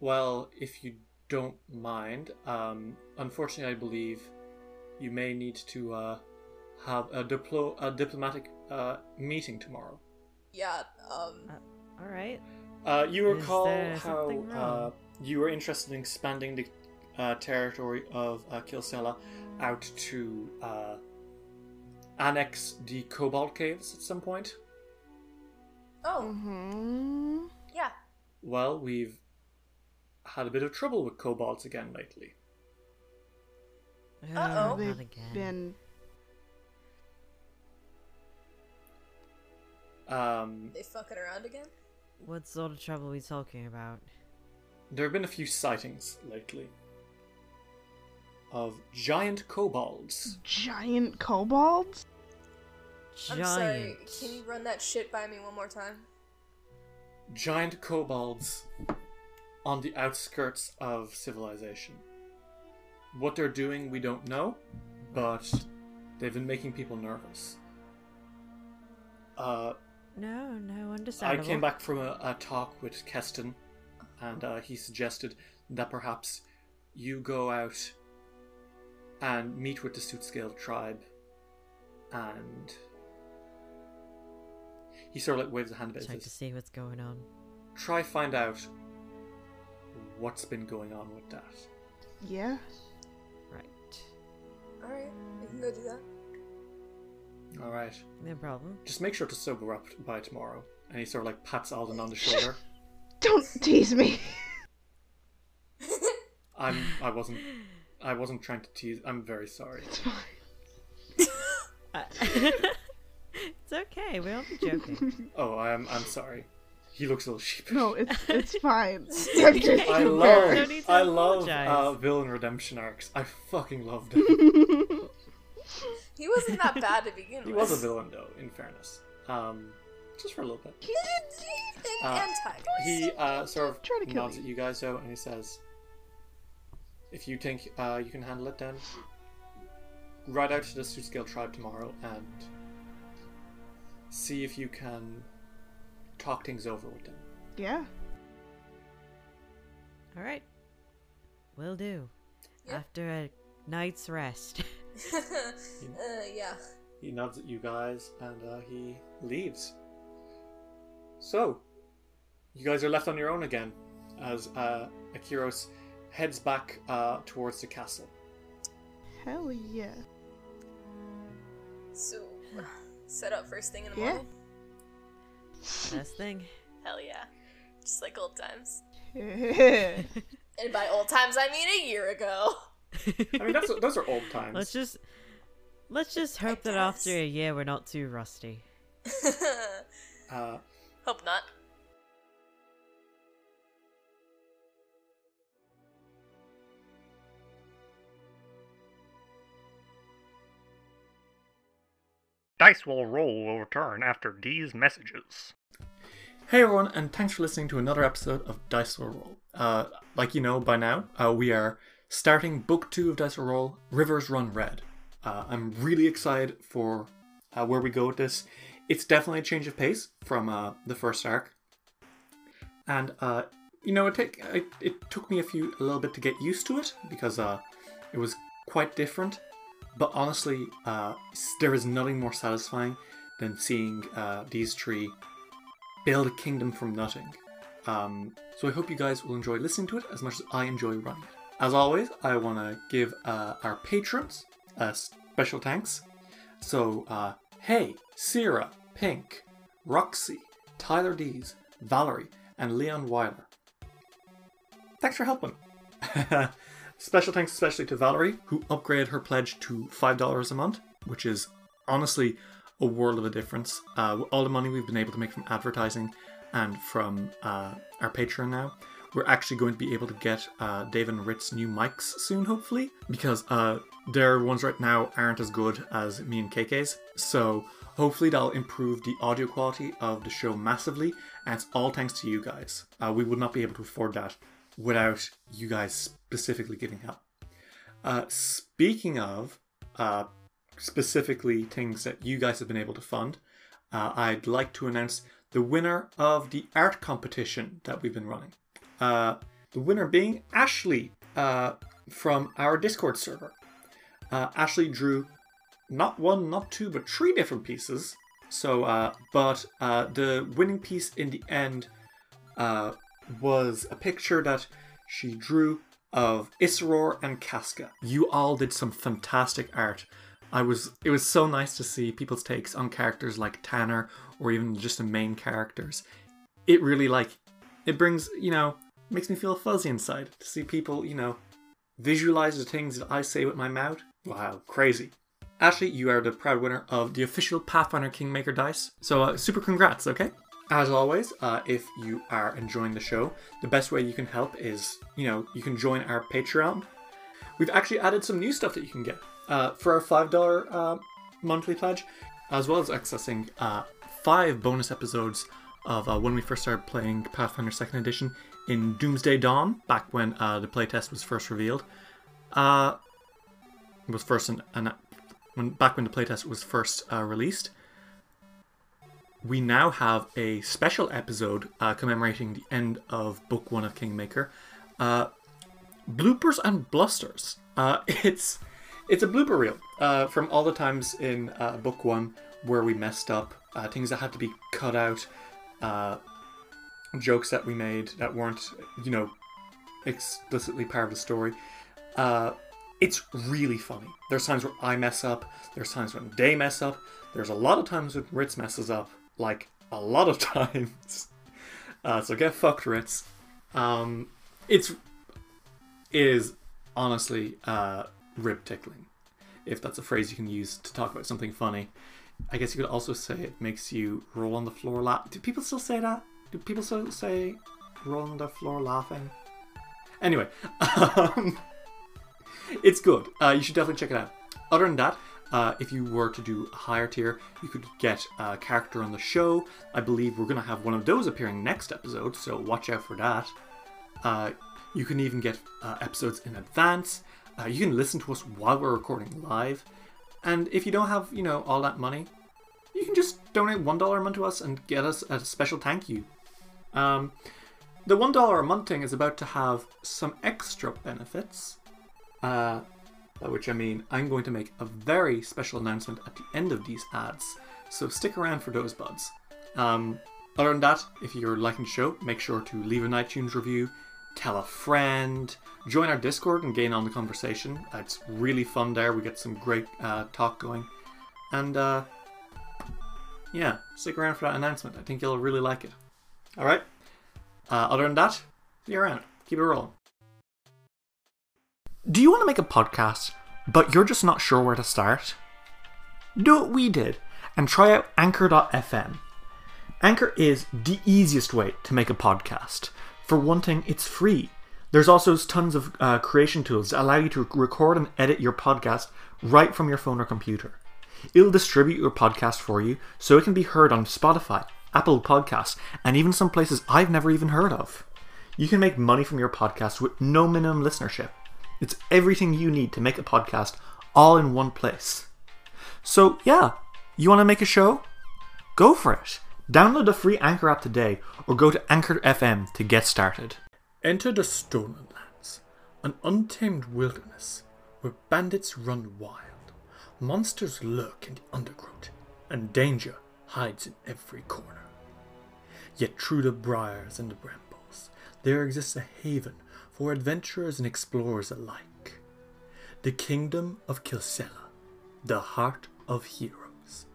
"Well, if you don't mind, um, unfortunately, I believe you may need to uh, have a diplo- a diplomatic uh, meeting tomorrow." Yeah. Um. All right. Uh, you Is recall how uh, you were interested in expanding the uh, territory of uh, Kilcela out to uh, annex the Cobalt Caves at some point. Oh. hmm Yeah. Well, we've had a bit of trouble with kobolds again lately. Oh, Uh-oh. not They've again. been Um, They fucking around again. What sort of trouble are we talking about? there have been a few sightings lately of giant kobolds. giant kobolds. I'm Giant. sorry. Can you run that shit by me one more time? Giant kobolds on the outskirts of civilization. What they're doing, we don't know, but they've been making people nervous. Uh, No, no, I came back from a, a talk with Kesten, and uh, he suggested that perhaps you go out and meet with the Sootscale tribe, and he sort of like waves a hand about Check to see what's going on. Try find out what's been going on with that. Yeah. Right. Alright, we can go do that. All right, No problem. just make sure to sober up by tomorrow. And he sort of like pats Alden on the shoulder. Don't tease me. I'm. I wasn't. I wasn't trying to tease. I'm very sorry. It's fine. Uh, it's okay. We're only joking. Oh, I'm. I'm sorry. He looks a little sheepish. No, it's it's fine. I'm just I No love, need to I love apologize. uh, villain redemption arcs. I fucking loved it. He wasn't that bad to begin with. he was a villain though, in fairness. Um, just for a little bit. He did anything Uh, anti. He uh, sort of Try to kill nods me. at you guys though, and he says, "If you think uh, you can handle it, then ride out to the Sootscale tribe tomorrow and see if you can talk things over with them." yeah. All right. Will do. Yeah. After a night's rest. uh, yeah. He nods at you guys and uh, he leaves. So, you guys are left on your own again as uh, Akiros heads back uh, towards the castle. Hell yeah. So, set up first thing in the Yeah. morning? Best thing. Hell yeah. Just like old times. And by old times, I mean a year ago. I mean, that's, those are old times. let's just let's just hope that guess. after a year we're not too rusty. Uh, Hope not. Dice will roll will return after these messages. Hey everyone, and thanks for listening to another episode of Dice Will Roll. Uh, like you know by now, uh, we are starting book two of Dice Will Roll, Rivers Run Red. Uh, I'm really excited for uh, where we go with this. It's definitely a change of pace from uh, the first arc, and uh, you know it, take, it it took me a few a little bit to get used to it because uh, it was quite different. But honestly, uh, there is nothing more satisfying than seeing uh, these three build a kingdom from nothing. Um, so I hope you guys will enjoy listening to it as much as I enjoy running it. As always, I want to give uh, our patrons a special thanks. So, uh, hey, Sierra, Pink, Roxy, Tyler Dees, Valerie, and Leon Weiler. Thanks for helping. Special thanks especially to Valerie, who upgraded her pledge to $5 a month, which is honestly a world of a difference. Uh, all the money we've been able to make from advertising and from uh, our Patreon now, we're actually going to be able to get uh, Dave and Ritz new mics soon, hopefully, because uh, their ones right now aren't as good as me and KK's. So hopefully that'll improve the audio quality of the show massively, and it's all thanks to you guys. Uh, we would not be able to afford that without you guys specifically giving help. Uh, speaking of uh, specifically things that you guys have been able to fund, uh, I'd like to announce the winner of the art competition that we've been running. Uh, the winner being Ashley uh, from our Discord server. Uh, Ashley drew not one, not two, but three different pieces. So, but the winning piece in the end was a picture that she drew of Isror and Casca. You all did some fantastic art. I was it was so nice to see people's takes on characters like Tanner or even just the main characters. It really like it brings, you know, makes me feel fuzzy inside to see people, you know, visualize the things that I say with my mouth. Wow, crazy. Ashley, you are the proud winner of the official Pathfinder Kingmaker dice. So, uh, super congrats, okay? As always, uh, if you are enjoying the show, the best way you can help is, you know, you can join our Patreon. We've actually added some new stuff that you can get uh, for our $5 uh, monthly pledge, as well as accessing uh, five bonus episodes of uh, when we first started playing Pathfinder 2nd Edition in Doomsday Dawn, back when uh, the playtest was first revealed. Was first an, an when back when the playtest was first released. We now have a special episode uh, commemorating the end of Book One of Kingmaker. Uh, bloopers and blusters. Uh, it's it's a blooper reel uh, from all the times in uh, Book One where we messed up, uh, things that had to be cut out, jokes that we made that weren't, you know, explicitly part of the story. It's really funny. There's times where I mess up. There's times when they mess up. There's a lot of times when Ritz messes up. Like a lot of times. Uh, so get fucked, Ritz. Um, it's it is honestly uh, rib tickling, if that's a phrase you can use to talk about something funny. I guess you could also say it makes you roll on the floor laugh. Do people still say that? Do people still say roll on the floor laughing? Anyway, um, it's good. Uh, you should definitely check it out. Other than that, uh, if you were to do a higher tier, you could get a character on the show. I believe we're going to have one of those appearing next episode, so watch out for that. Uh, you can even get uh, episodes in advance. Uh, you can listen to us while we're recording live. And if you don't have, you know, all that money, you can just donate one dollar a month to us and get us a special thank you. Um, the one dollar a month thing is about to have some extra benefits. Uh, by which I mean I'm going to make a very special announcement at the end of these ads. So stick around for those buds. Um, other than that, if you're liking the show, make sure to leave an iTunes review, tell a friend, join our Discord and gain on the conversation. Uh, It's really fun there. We get some great uh, talk going. And uh, yeah, stick around for that announcement. I think you'll really like it. All right. Uh, other than that, you around. Keep it rolling. Do you want to make a podcast, but you're just not sure where to start? Do what we did and try out Anchor.fm. Anchor is the easiest way to make a podcast. For one thing, it's free. There's also tons of uh, creation tools that allow you to record and edit your podcast right from your phone or computer. It'll distribute your podcast for you so it can be heard on Spotify, Apple Podcasts, and even some places I've never even heard of. You can make money from your podcast with no minimum listenership. It's everything you need to make a podcast all in one place. So, yeah, you want to make a show? Go for it. Download the free Anchor app today or go to Anchor FM to get started. Enter the Stolen Lands, an untamed wilderness where bandits run wild, monsters lurk in the undergrowth, and danger hides in every corner. Yet through the briars and the brambles, there exists a haven for adventurers and explorers alike. The Kingdom of Kilcela, the Heart of Heroes.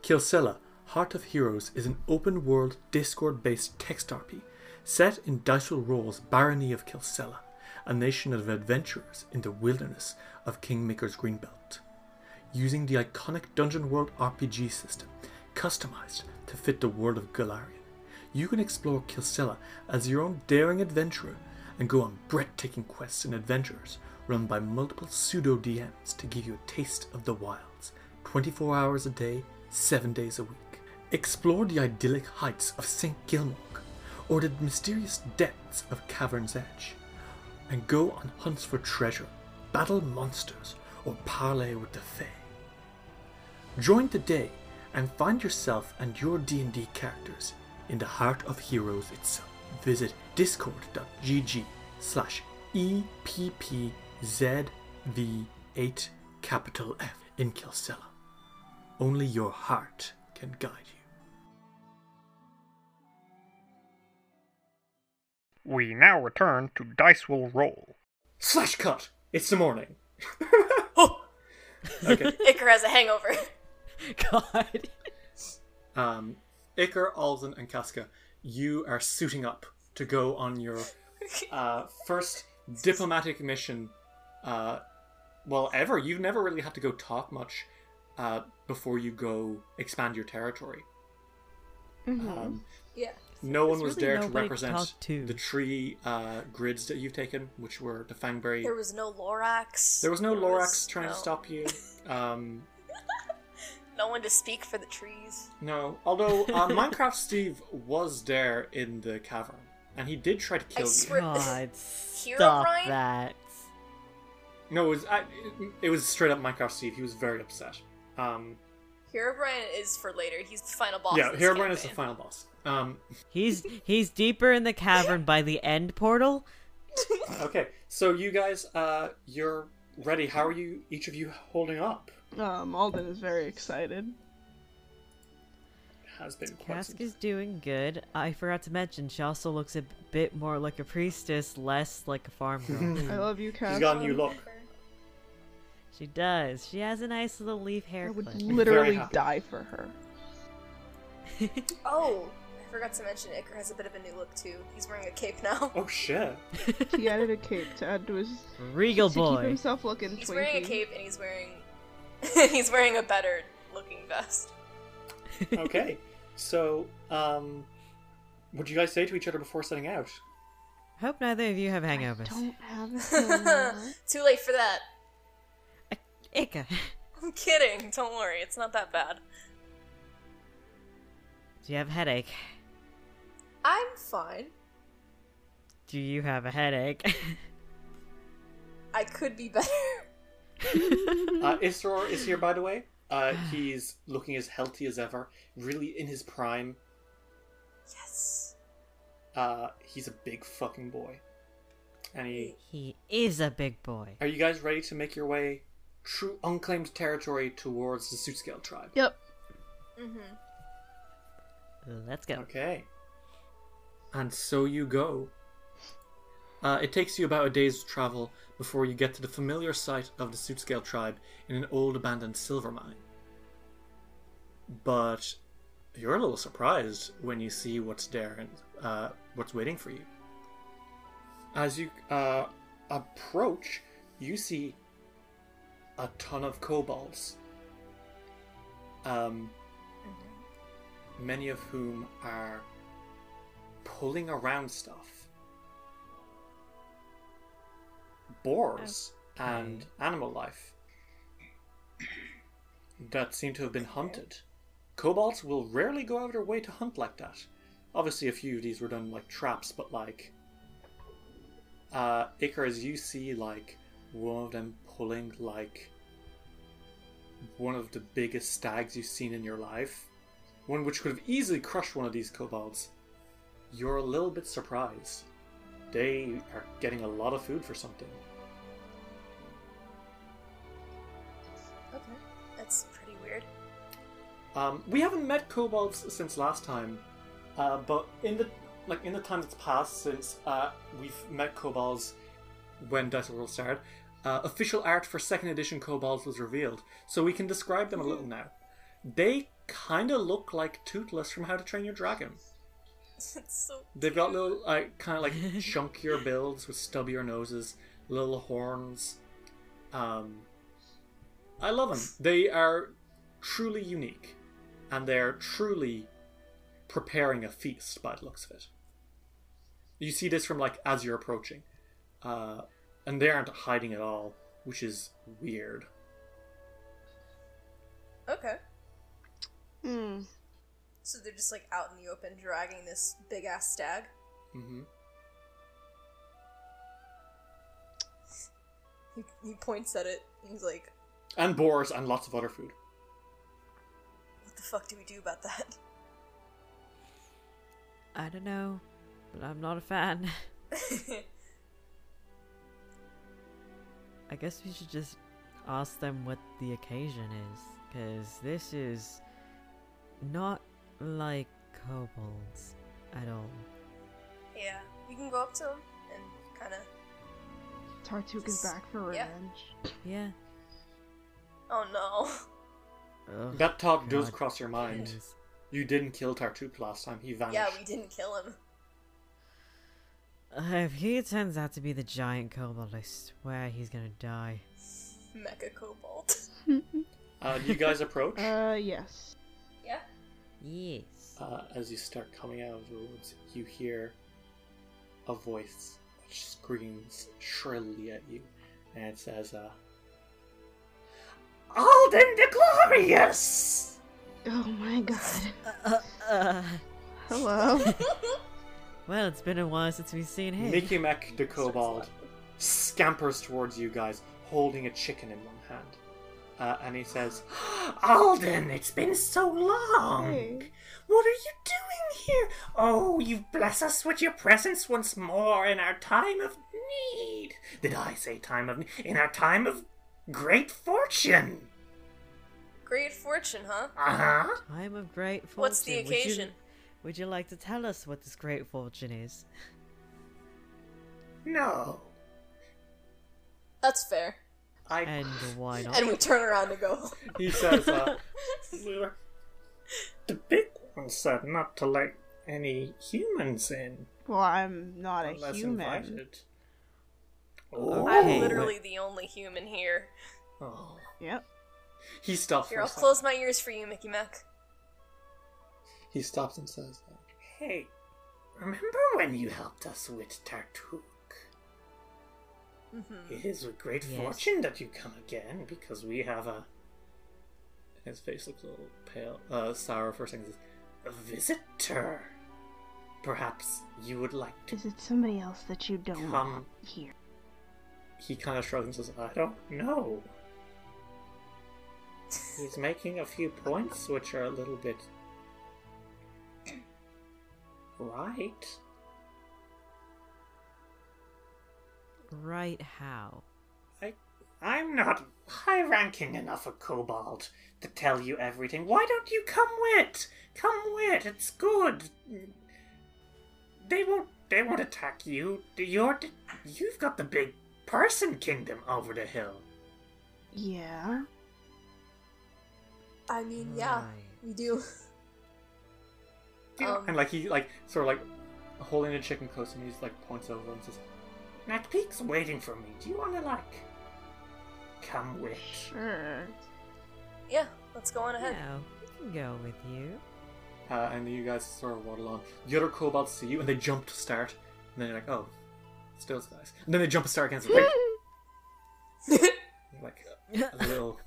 Kilcela, Heart of Heroes is an open world Discord based text RP set in Dice Will Roll's Barony of Kilcela, a nation of adventurers in the wilderness of Kingmaker's Greenbelt. Using the iconic Dungeon World RPG system, customized to fit the world of Golarion, you can explore Kilcela as your own daring adventurer and go on breathtaking quests and adventures run by multiple pseudo DMs to give you a taste of the wilds, 24 hours a day, 7 days a week. Explore the idyllic heights of St. Gilmore or the mysterious depths of Cavern's Edge, and go on hunts for treasure, battle monsters, or parley with the Fae. Join today and find yourself and your D&D characters in the heart of Heroes itself. Visit discord.gg slash E EPPZV8 capital F in Kilcela. Only your heart can guide you. We now return to Dice Will Roll. Slash cut! It's the morning. oh! Okay. Iker has a hangover. God. Um, Iker, Alden, and Casca, you are suiting up to go on your uh, first diplomatic mission. Uh, well, ever. You've never really had to go talk much uh, before you go expand your territory. Um, yeah. no one was really there to represent to. the tree uh, grids that you've taken, which were the Fangberry. There was no Lorax. There was no There Lorax was trying no- to stop you. Um, No one to speak for the trees. no, although uh, Minecraft Steve was there in the cavern, and he did try to I kill you. God, Hero stop Brian? that. No, it was I, it was straight up Minecraft Steve. He was very upset. Um, Herobrine is for later. He's the final boss. yeah, of this Herobrine is the final boss. Um, He's he's deeper in the cavern by the end portal. okay, so you guys, uh, you're ready. How are you? Each of you holding up? Um, Alden is very excited. Has been quite Cask is doing good. I forgot to mention she also looks a bit more like a priestess, less like a farm girl. I love you, Cass. She's got a new look. she does. She has a nice little leaf I hair would clip. literally die for her. Oh, I forgot to mention Iker has a bit of a new look too. He's wearing a cape now. Oh shit! He added a cape to add to his Regal to keep himself looking He's twinky. wearing a cape and he's wearing he's wearing a better looking vest. Okay, so um, what do you guys say to each other before setting out? Hope neither of you have hangovers. Don't have a. Too late for that. Iker, I'm kidding. Don't worry, it's not that bad. do you have a headache? I'm fine. Do you have a headache? I could be better. Uh, Isror is here, by the way. Uh, he's looking as healthy as ever, really in his prime. Yes. Uh, he's a big fucking boy. And he. he is a big boy. Are you guys ready to make your way through unclaimed territory towards the Sootscale tribe? yep. Mm-hmm. Let's go. Okay. And so you go. Uh, it takes you about a day's travel before you get to the familiar site of the Sootscale tribe in an old abandoned silver mine. But you're a little surprised when you see what's there and uh, what's waiting for you. As you uh, approach, you see a ton of kobolds. Um, many of whom are pulling around stuff. Boars and animal life. that seem to have been hunted. Kobolds will rarely go out of their way to hunt like that. Obviously, a few of these were done like traps, but like, uh, Icarus, you see like one of them pulling like one of the biggest stags you've seen in your life, one which could have easily crushed one of these kobolds. You're a little bit surprised. They are getting a lot of food for something. That's pretty weird. Um, we haven't met kobolds since last time, uh, but in the like in the time that's passed since uh, we've met kobolds when Dice Will Roll started, uh, official art for second edition kobolds was revealed, so we can describe them a little now. They kind of look like Toothless from How to Train Your Dragon. so. They've got little, uh, kind of like chunkier builds with stubbier noses, little horns. Um, I love them. They are truly unique, and they're truly preparing a feast by the looks of it. You see this from like as you're approaching, uh, and they aren't hiding at all, which is weird. Okay. Hmm. So they're just like out in the open dragging this big ass stag. hmm He, he points at it. and He's like, And boars and lots of other food. "What the fuck do we do about that?" I don't know, but I'm not a fan. I guess we should just ask them what the occasion is, because this is not like kobolds at all. yeah, we can go up to him and kind of. Tartuk is back for Yeah. revenge. Yeah. Oh no. Ugh, That thought does cross your mind. yes. You didn't kill Tartuk last time. He vanished. Yeah, we didn't kill him. Uh, if he turns out to be the giant kobold, I swear he's gonna die. Mecha Cobalt. Uh, you guys approach. Uh, yes. yeah. Yes. uh, as you start coming out of the woods, you hear a voice that screams shrilly at you, and it says, uh, Alden the Glorious! Oh my god. Uh, uh, Hello. well, it's been a while since we've seen him. Mikmek the Kobold scampers towards you guys, holding a chicken in one hand. Uh, and he says, Alden, it's been so long! Hey. What are you doing here? Oh, you bless us with your presence once more in our time of need. Did I say time of need? In our time of great fortune. Great fortune, huh? Uh huh. Time of great fortune. What's the Would you- occasion? Would you like to tell us what this great fortune is? No. That's fair. I. And why not? And we turn around and go. He says, uh, the big one said not to let any humans in well, I'm not a human. invited. Oh. I'm literally the only human here. Oh. Yep. He stops. Here, for a I'll second. close my ears for you, Mikmek. He stops and says, Hey, remember when you helped us with Tartuk? Mm-hmm. It is with great Yes. fortune that you come again, because we have a. His face looks a little pale, uh, sour for a second. Says, A visitor. Perhaps you would like to. Is it somebody else that you don't Come. want here? He kind of shrugs and says, I don't know. He's making a few points which are a little bit. right. Right how? I, I'm not high ranking enough a kobold to tell you everything. Why don't you come with? Come with. It's good. They won't. They won't attack you. You're. You've got the big person kingdom over the hill. Yeah. I mean, yeah, Right. we do. You know, Um, and like he like sort of like holding the chicken close, and he's like points over and says, "Nakpik's waiting for me. Do you want to like come with?" Sure. Yeah, let's go on ahead. Yeah, we can go with you. Uh, and you guys sort of waddle on. The other kobolds see you, and they jump to start. And then you're like, "Oh, those guys." And then they jump a star again. So, wait. Like a little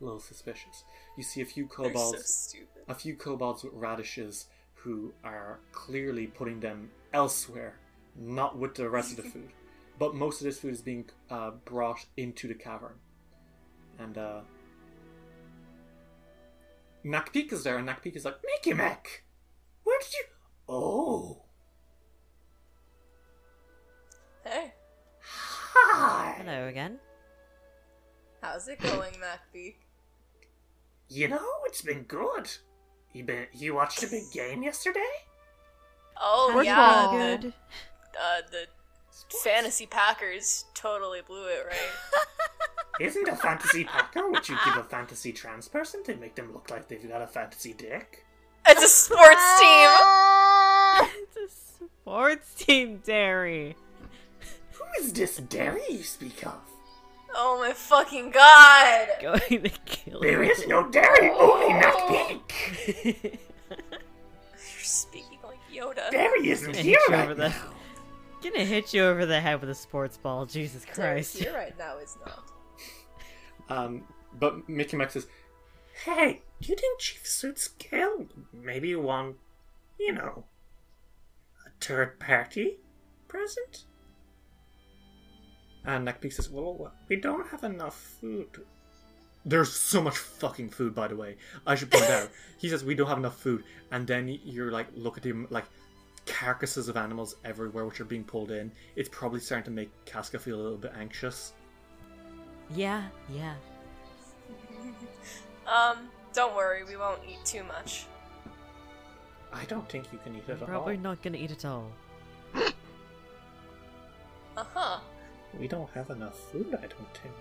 a little suspicious. You see a few so kobolds, stupid. a few kobolds with radishes who are clearly putting them elsewhere, not with the rest of the food. But most of this food is being uh, brought into the cavern. And uh, Nakpik is there, and Nakpik is like, Mikmek! Where did you. Oh! Hey, Hi! Hello again. how's it going, Nakpik? You know, it's been good. You been you watched a big game yesterday? Oh First yeah, all- the, Good. uh, the fantasy Packers totally blew it, right? Isn't a fantasy packer what you give a fantasy trans person to make them look like they've got a fantasy dick? it's a sports team. it's a sports team, Derry. Who is this Derry you speak of? Oh my fucking god! Going to kill There you. is no Derry, only not pink. You're speaking like Yoda. Derry isn't Gonna here you right over the- now. Gonna hit you over the head with a sports ball. Jesus Terry's Christ. here right now is not. Um, but Mikmek says, "Hey, do you think Chief Suit's Scale maybe you want, you know, a third party present?" And Nakpik says, "Well, we don't have enough food." There's so much fucking food, by the way. I should point out. He says we don't have enough food, and then you're like, look at him like carcasses of animals everywhere, which are being pulled in. It's probably starting to make Casca feel a little bit anxious. Yeah, yeah. Um, don't worry, we won't eat too much. I don't think you can eat it I'm at probably all. not gonna eat it all. Uh huh. We don't have enough food, I don't think.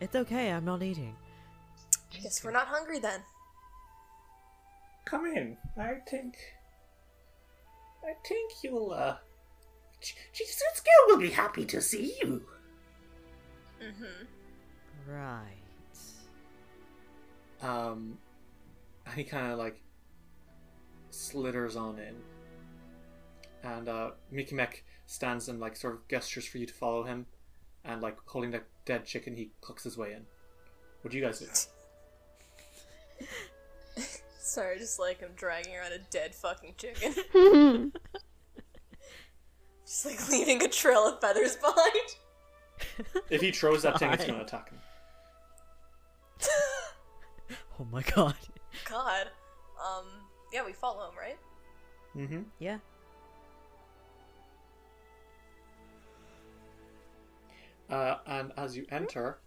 It's okay, I'm not eating. I guess we're not hungry then. Come in. I think. I think you'll, uh. Ch- Chief Sootscale will be happy to see you. Mm-hmm. Right. Um. And he kind of like. slithers on in. And, uh, Mikmek stands and, like, sort of gestures for you to follow him. And, like, holding the dead chicken, he cooks his way in. What do you guys do? Sorry, just like I'm dragging around a dead fucking chicken. just like leaving a trail of feathers behind. If he throws that thing, it's gonna attack him. Oh my god. God. Um, yeah, we follow him, right? Mm-hmm. Yeah. Uh, and as you enter,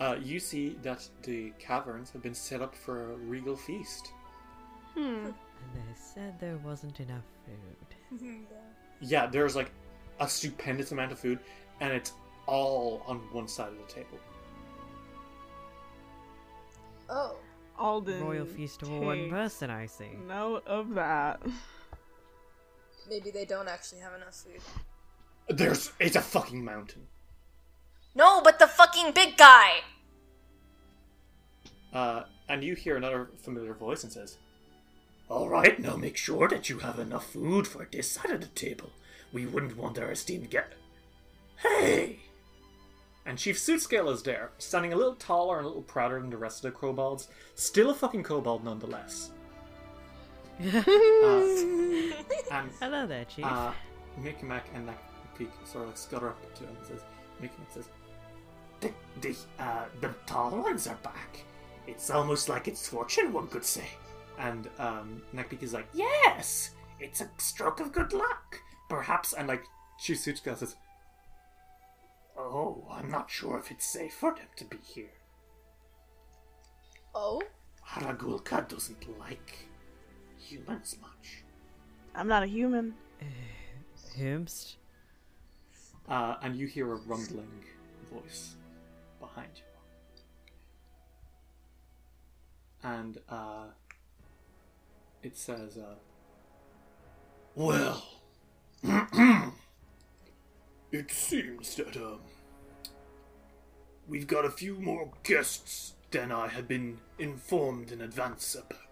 uh, you see that the caverns have been set up for a regal feast. Hmm. And they said there wasn't enough food. Yeah, there's like a stupendous amount of food, and it's all on one side of the table. Oh. Alden. Royal feast for one take person, I see. Note of that. Maybe they don't actually have enough food. There's it's a fucking mountain. No, but the fucking big guy! Uh, and you hear another familiar voice and says, "All right, now make sure that you have enough food for this side of the table. We wouldn't want our esteemed get. Hey!" And Chief Sootscale is there, standing a little taller and a little prouder than the rest of the kobolds. Still a fucking kobold nonetheless. Uh, and Hello there, Chief. uh, Mikmek and Mac Peak sort of like scutter up to him and says, Mikmek says, the, the, uh, the tall ones are back. It's almost like it's fortune, one could say. And um, Nakpik is like, yes, it's a stroke of good luck. Perhaps, and like, Chisuchka says, oh, I'm not sure if it's safe for them to be here. Oh? Hargulka doesn't like humans much. I'm not a human. Himst? Uh, and you hear a rumbling voice behind you. And uh, it says, uh, Well, it seems that um, we've got a few more guests than I had been informed in advance about.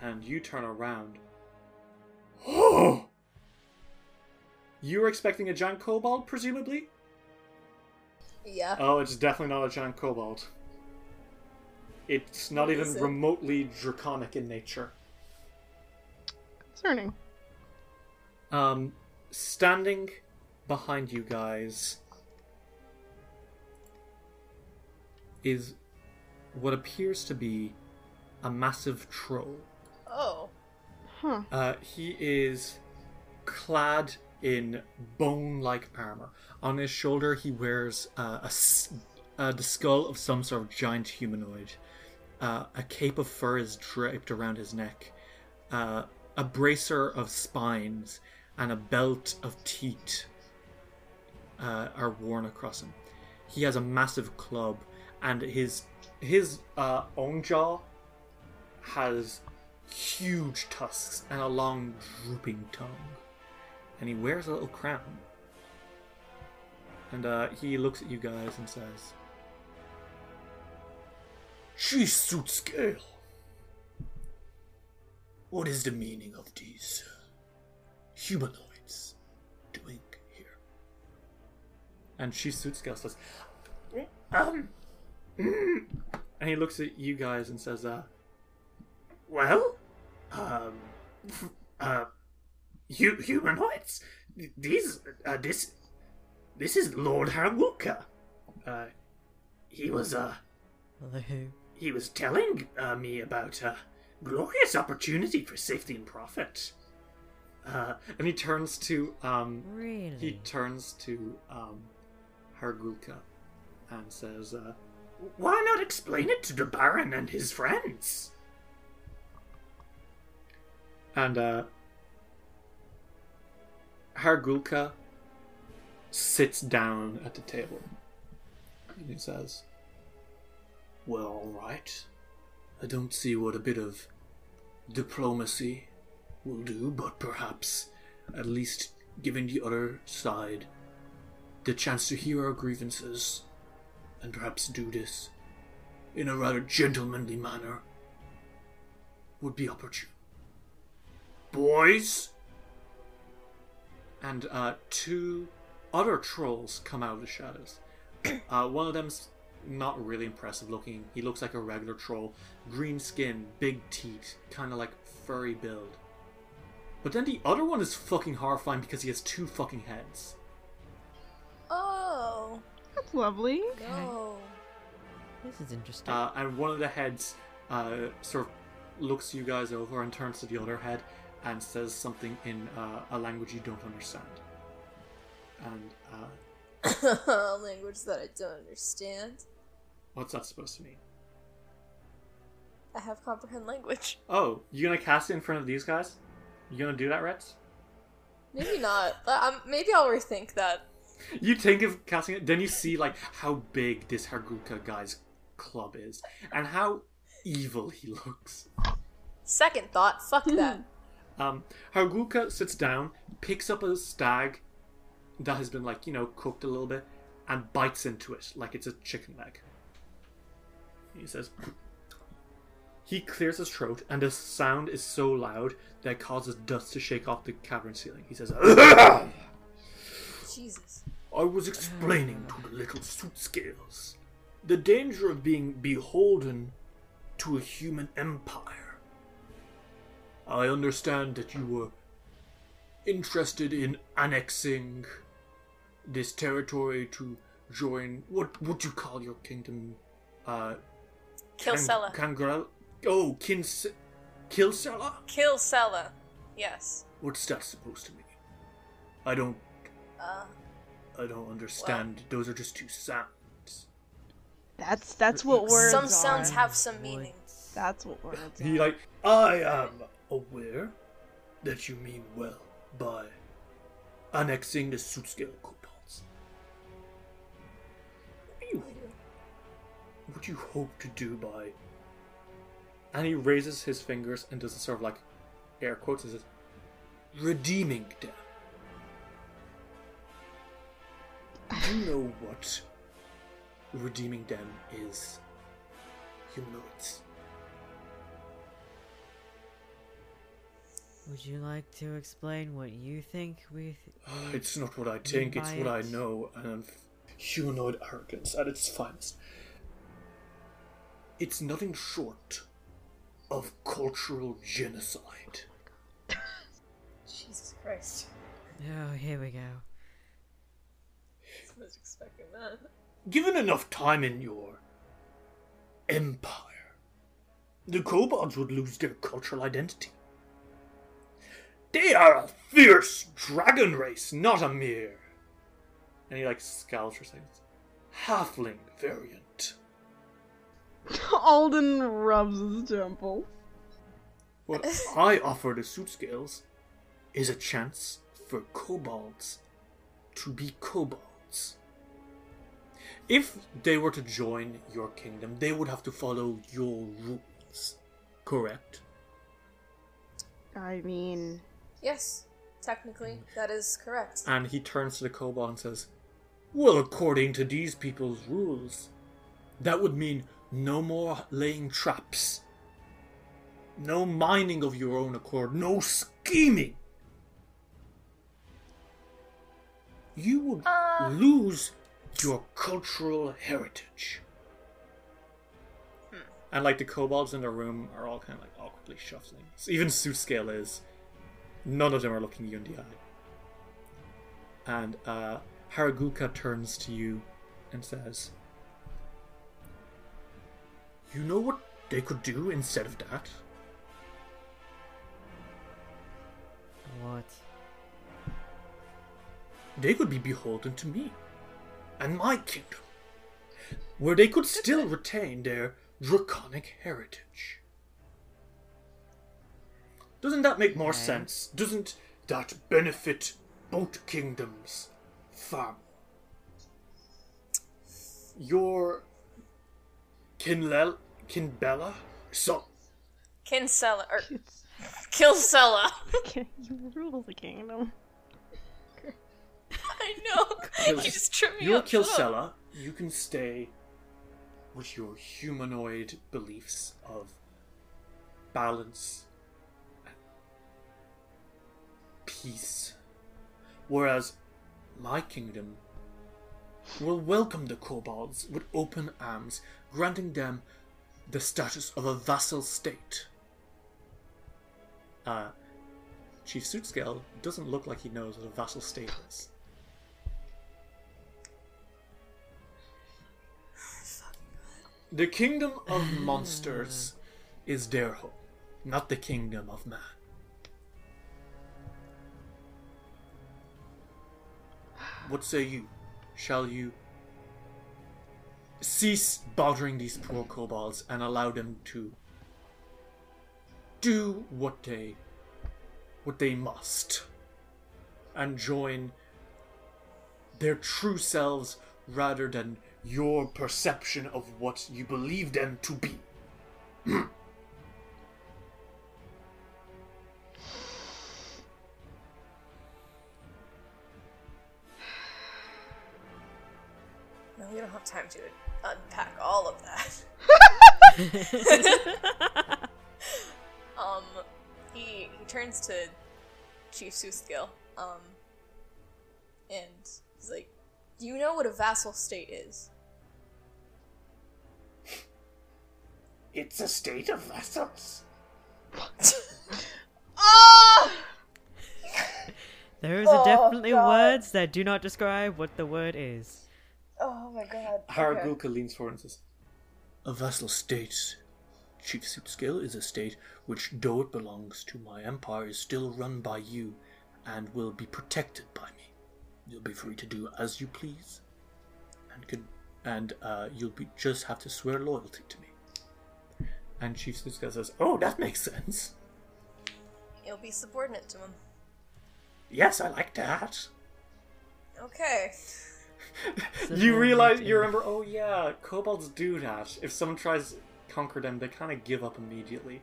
and you turn around. Oh! You're expecting a giant kobold, presumably? Yeah. Oh, it's definitely not a giant kobold. It's not What even it? remotely draconic in nature. Concerning. Um, standing behind you guys is what appears to be a massive troll. Oh. Huh. Uh, he is clad in bone-like armor. On his shoulder, he wears uh, a uh, the skull of some sort of giant humanoid. Uh, a cape of fur is draped around his neck. Uh, a bracer of spines and a belt of teeth uh, are worn across him. He has a massive club, and his his own jaw has huge tusks and a long drooping tongue. And he wears a little crown. And uh, he looks at you guys and says, She Sootscale. What is the meaning of these humanoids doing here? And she Sootscale says, Um, mm." and he looks at you guys and says, uh, well, um, uh, hu- humanoids. These, uh, this, this is Lord Hargulka. Uh, he was, uh, Hello. he was telling uh, me about a glorious opportunity for safety and profit. Uh, and he turns to, um, Really? he turns to, um, Hargulka and says, uh, why not explain it to the Baron and his friends? And, uh, Hargulka sits down at the table. And he says, Well, alright. I don't see what a bit of diplomacy will do, but perhaps at least giving the other side the chance to hear our grievances and perhaps do this in a rather gentlemanly manner would be opportune. Boys! And uh, two other trolls come out of the shadows. Uh, one of them's not really impressive looking. He looks like a regular troll. Green skin, big teeth, kind of like furry build. But then the other one is fucking horrifying because he has two fucking heads. Oh. That's lovely. No. This is interesting. Uh, and one of the heads uh, sort of looks you guys over and turns to the other head and says something in uh, a language you don't understand. And uh, Language that I don't understand. what's that supposed to mean? I have comprehend language. Oh, you gonna cast it in front of these guys? You gonna do that, Reds? Maybe not. But, um, maybe I'll rethink that. You think of casting it, then you see like how big this Hargulka guy's club is and how evil he looks. Second thought, fuck that. Um, Hargulka sits down, picks up a stag that has been like you know cooked a little bit, and bites into it like it's a chicken leg. He says. He clears his throat, and the sound is so loud that it causes dust to shake off the cavern ceiling. He says, Jesus. I was explaining to the little Sootscales the danger of being beholden to a human empire. I understand that you were interested in annexing this territory to join what would you call your kingdom? Uh, Kilcela. Kan- Kangrel? Oh, Kins, Kilcela? Kilcela. Yes. What's that supposed to mean? I don't. Uh, I don't understand. Those are just two sounds. That's that's what words some are. sounds have some meaning. That's what words He are. like, I am aware that you mean well by annexing the Sootscale kobolds. What do you what do you hope to do by and he raises his fingers and does a sort of like air quotes and says redeeming them. You know what redeeming them is? Humanoids. Would you like to explain what you think we? Th- It's not what I think, it's what I know, and humanoid arrogance at its finest. It's nothing short of cultural genocide. Oh Jesus Christ. Oh, here we go. I was expecting that. Given enough time in your empire, the kobolds would lose their cultural identity. They are a fierce dragon race, not a mere. And he like scowls for seconds. Halfling variant. Alden rubs his temple. What I offer the Sootscales is a chance for kobolds to be kobolds. If they were to join your kingdom, they would have to follow your rules. Correct? I mean, Yes, technically, that is correct. And he turns to the kobold and says, Well, according to these people's rules, that would mean no more laying traps, no mining of your own accord, no scheming. You would Uh. lose your cultural heritage. And like the kobolds in the room are all kind of like awkwardly shuffling. So even Sootscale is. None of them are looking you in the eye. And uh, Hargulka turns to you and says, You know what they could do instead of that? What? They could be beholden to me and my kingdom, where they could still retain their draconic heritage. Doesn't that make more Okay. sense? Doesn't that benefit both kingdoms far more? Your Kinlel Kinbella son Kinsella, or it's Kilcela. you rule the kingdom. I know. you just tripped me Your up. Shut up. Kilcela, you can stay with your humanoid beliefs of balance peace. Whereas my kingdom will welcome the kobolds with open arms, granting them the status of a vassal state. Uh, Chief Sootscale doesn't look like he knows what a vassal state is. The kingdom of monsters is their home, not the kingdom of man. What say you? Shall you cease bothering these poor kobolds and allow them to do what they what they must and join their true selves rather than your perception of what you believe them to be. time to unpack all of that. um, he he turns to Chief Sootscale, um, and he's like, "Do you know what a vassal state is?" It's a state of vassals. Ah! There are Oh, definitely God. words that do not describe what the word is. Oh my god. Hargulka leans forward and says, A vassal state, Chief Sootscale, is a state which, though it belongs to my empire, is still run by you and will be protected by me. You'll be free to do as you please, and could, and uh, you'll be just have to swear loyalty to me. And Chief Sootscale says, "Oh, that makes sense. You'll be subordinate to him. Yes, I like that." Okay. You realize you remember oh yeah kobolds do that if someone tries to conquer them they kind of give up immediately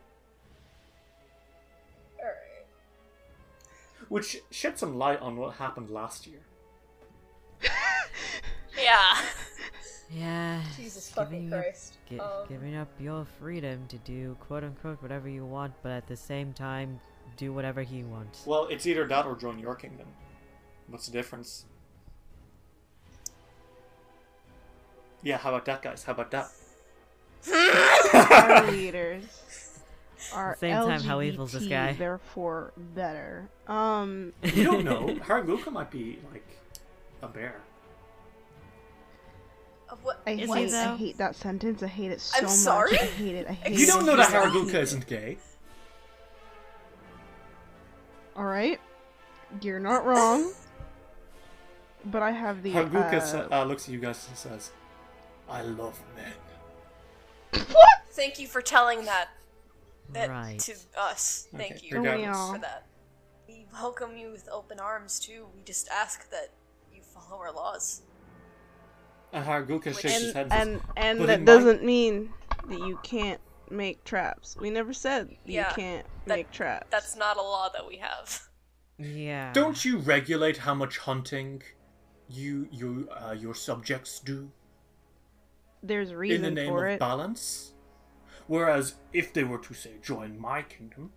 Alright. which shed some light on what happened last year Yeah. Yeah. Jesus fucking up- Christ. gi- Um, giving up your freedom to do quote unquote whatever you want, but at the same time do whatever he wants. well it's either that or join your kingdom what's the difference Yeah, how about that, guys? How about that? Our leaders are the same time, how evil's this LGBT, guy? Therefore, better. Um, You don't know. Hargulka might be like a bear. Of what? I Is he, hate, I hate that sentence. I hate it so I'm much. sorry? I hate it. I hate You it. don't know that I hate Hargulka it. isn't gay. All right, you're not wrong. But I have the. Hargulka uh, uh, looks at you guys and says, "I love men." Thank you for telling that, that Right. to us. Thank Okay, you regardless. for that. We welcome you with open arms too. We just ask that you follow our laws. And Hargulka shakes his head and, and and that doesn't mean that you can't make traps. We never said you can't that- make traps. That's not a law that we have. Yeah. Don't you regulate how much hunting you you uh, your subjects do There's reason in the name for of it. balance? Whereas if they were to say join my kingdom,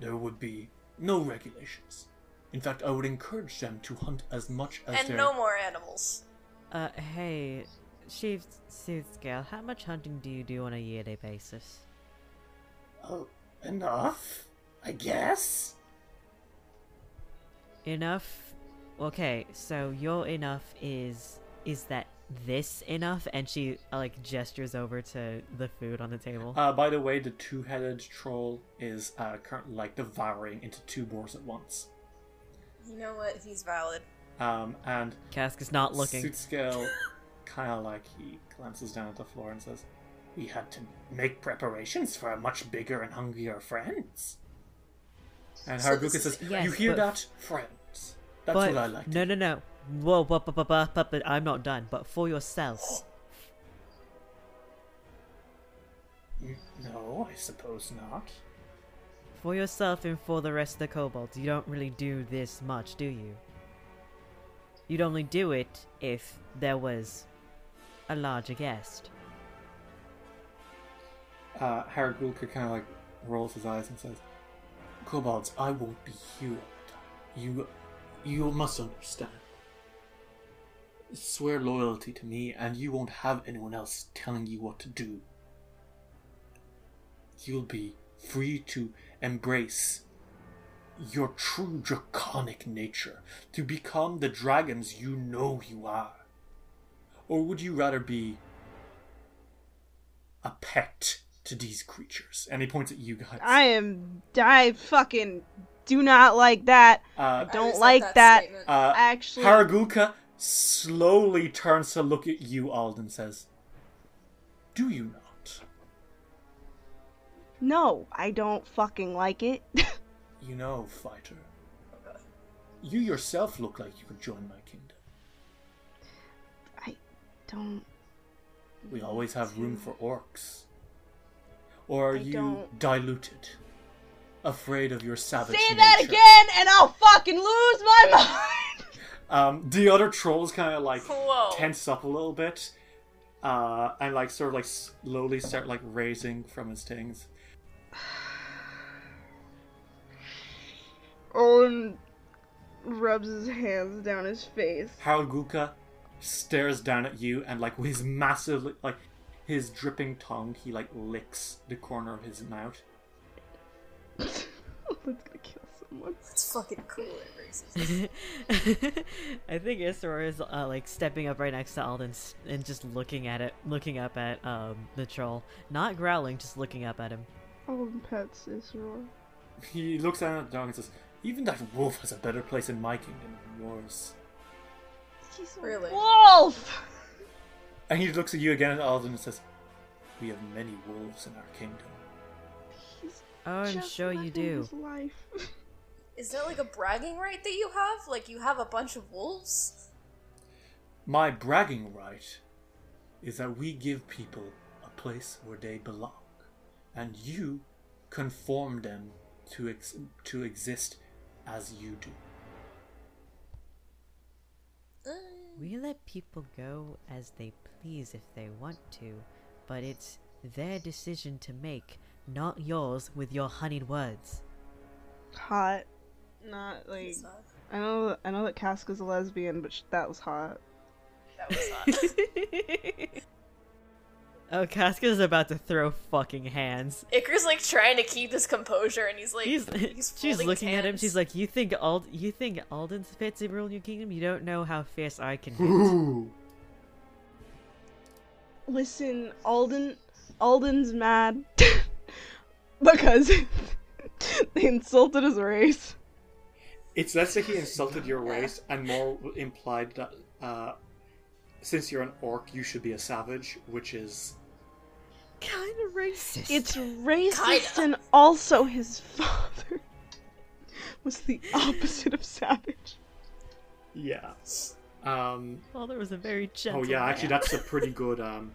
there would be no regulations. In fact, I would encourage them to hunt as much as And their no more animals. Uh, hey, Chief Sootscale, how much hunting do you do on a yearly basis? Oh, enough, I guess. Enough? Okay, so your enough is is that this enough? And she like gestures over to the food on the table. Uh, by the way, the two-headed troll is uh, currently like devouring into two boars at once. You know what? He's valid. Um, and Cask is not looking. Sootscale kind of like he glances down at the floor and says, "We had to make preparations for a much bigger and hungrier friends." And So Hargulka this is- says, Yes, "You hear but- that, friends? That's but what I like." no, no, no. Whoa, but, but, but, but, but, but I'm not done. But for yourself, No, I suppose not. for yourself, and for the rest of the kobolds, you don't really do this much, do you? You'd only do it if there was a larger guest. Uh, Hargulka kind of like rolls his eyes and says, "Kobolds, I won't be here all the time. You, you must understand. Swear loyalty to me, and you won't have anyone else telling you what to do. You'll be free to embrace your true draconic nature, to become the dragons you know you are. Or would you rather be a pet to these creatures. And he points at you guys. I am. I fucking do not like that. uh, Don't resent like that. statement. uh, Actually, Hargulka slowly turns to look at you, Alden, says, Do you not? no, I don't fucking like it. You know, fighter. You yourself look like you could join my kingdom. I don't. We always have room for orcs. Or are I you don't- diluted? Afraid of your savage Say that nature? again, and I'll fucking lose my mind. Um, the other trolls kind of like Whoa. tense up a little bit, uh, and like sort of like slowly start like raising from his things. Olin rubs his hands down his face. Hargulka stares down at you, and like with his massive like his dripping tongue, he like licks the corner of his mouth. That's gonna kill someone. It's fucking cool. It raises. I think Isra is uh, like stepping up right next to Alden and just looking at it, looking up at um the troll, not growling, just looking up at him. Owen pets Isror. He looks down at the dog and says, "Even that wolf has a better place in my kingdom than yours." He's Really? wolf. And he looks at you again at Alden and says, "We have many wolves in our kingdom." He's Oh, I'm just sure you living do. His life. Is that like a bragging right that you have? Like you have a bunch of wolves? My bragging right is that we give people a place where they belong, and you conform them to ex- to exist as you do. Uh. We let people go as they please if they want to, but it's their decision to make, not yours with your honeyed words. hot. Not like It's I know. I know that Casca's a lesbian, but sh- that was hot. That was not. Oh, Casca's about to throw fucking hands. Iker's like trying to keep his composure, and he's like, He's, he's she's looking his at him. She's like, "You think Ald? You think Alden's fit to rule your kingdom? You don't know how fierce I can be." Ooh. Listen, Alden, Alden's mad because they insulted his race. It's less that he insulted your race and more implied that uh, since you're an orc, you should be a savage, which is kind of racist. It's racist, Kinda. and also his father was the opposite of savage. yeah. Um, Father was a very gentle. oh yeah, actually, that's a pretty good. Um,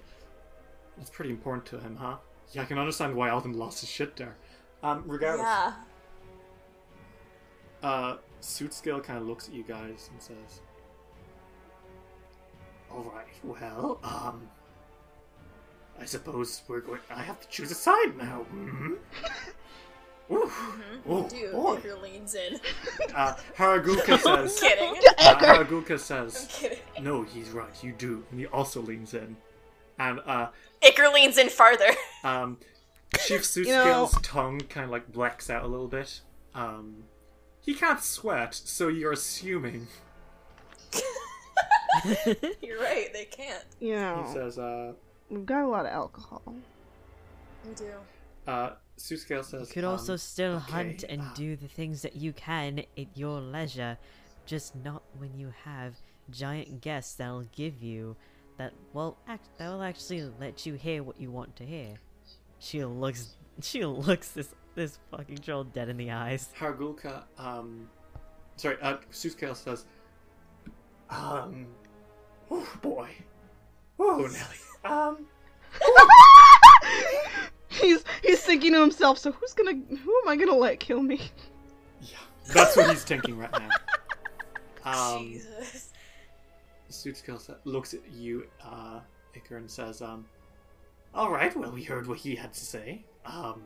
that's pretty important to him, huh? Yeah, I can understand why Alden lost his shit there. Um, regardless, yeah. uh, Sootscale kind of looks at you guys and says, "All right, well, um, I suppose we're going. I have to choose a side now. Mm-hmm. Ooh, oh, Dude, boy. Iker leans in. Uh, Hargulka says. kidding. uh, Hargulka says, kidding. "No, he's right. You do." And he also leans in, and uh, Iker leans in farther. um, Chief Suit You know- Scale's tongue kind of like blacks out a little bit. Um, he can't sweat, so you're assuming. You're right, they can't. You He says, uh, we've got a lot of alcohol. We do. uh, Sootscale says, You could also um, still hunt and uh, do the things that you can at your leisure, just not when you have giant guests that'll give you that. Well, act, that'll actually let you hear what you want to hear. She looks. She looks this this fucking troll dead in the eyes. Hargulka, um, sorry, uh, Sootscale says, um, oh boy, oh Nelly, um, he's he's thinking to himself. So who's gonna? Who am I gonna let kill me? yeah, that's what he's thinking right now. Um, Jesus. Sootscale sa- looks at you, uh, Iker, and says, um, all right, well, we heard what he had to say. Um,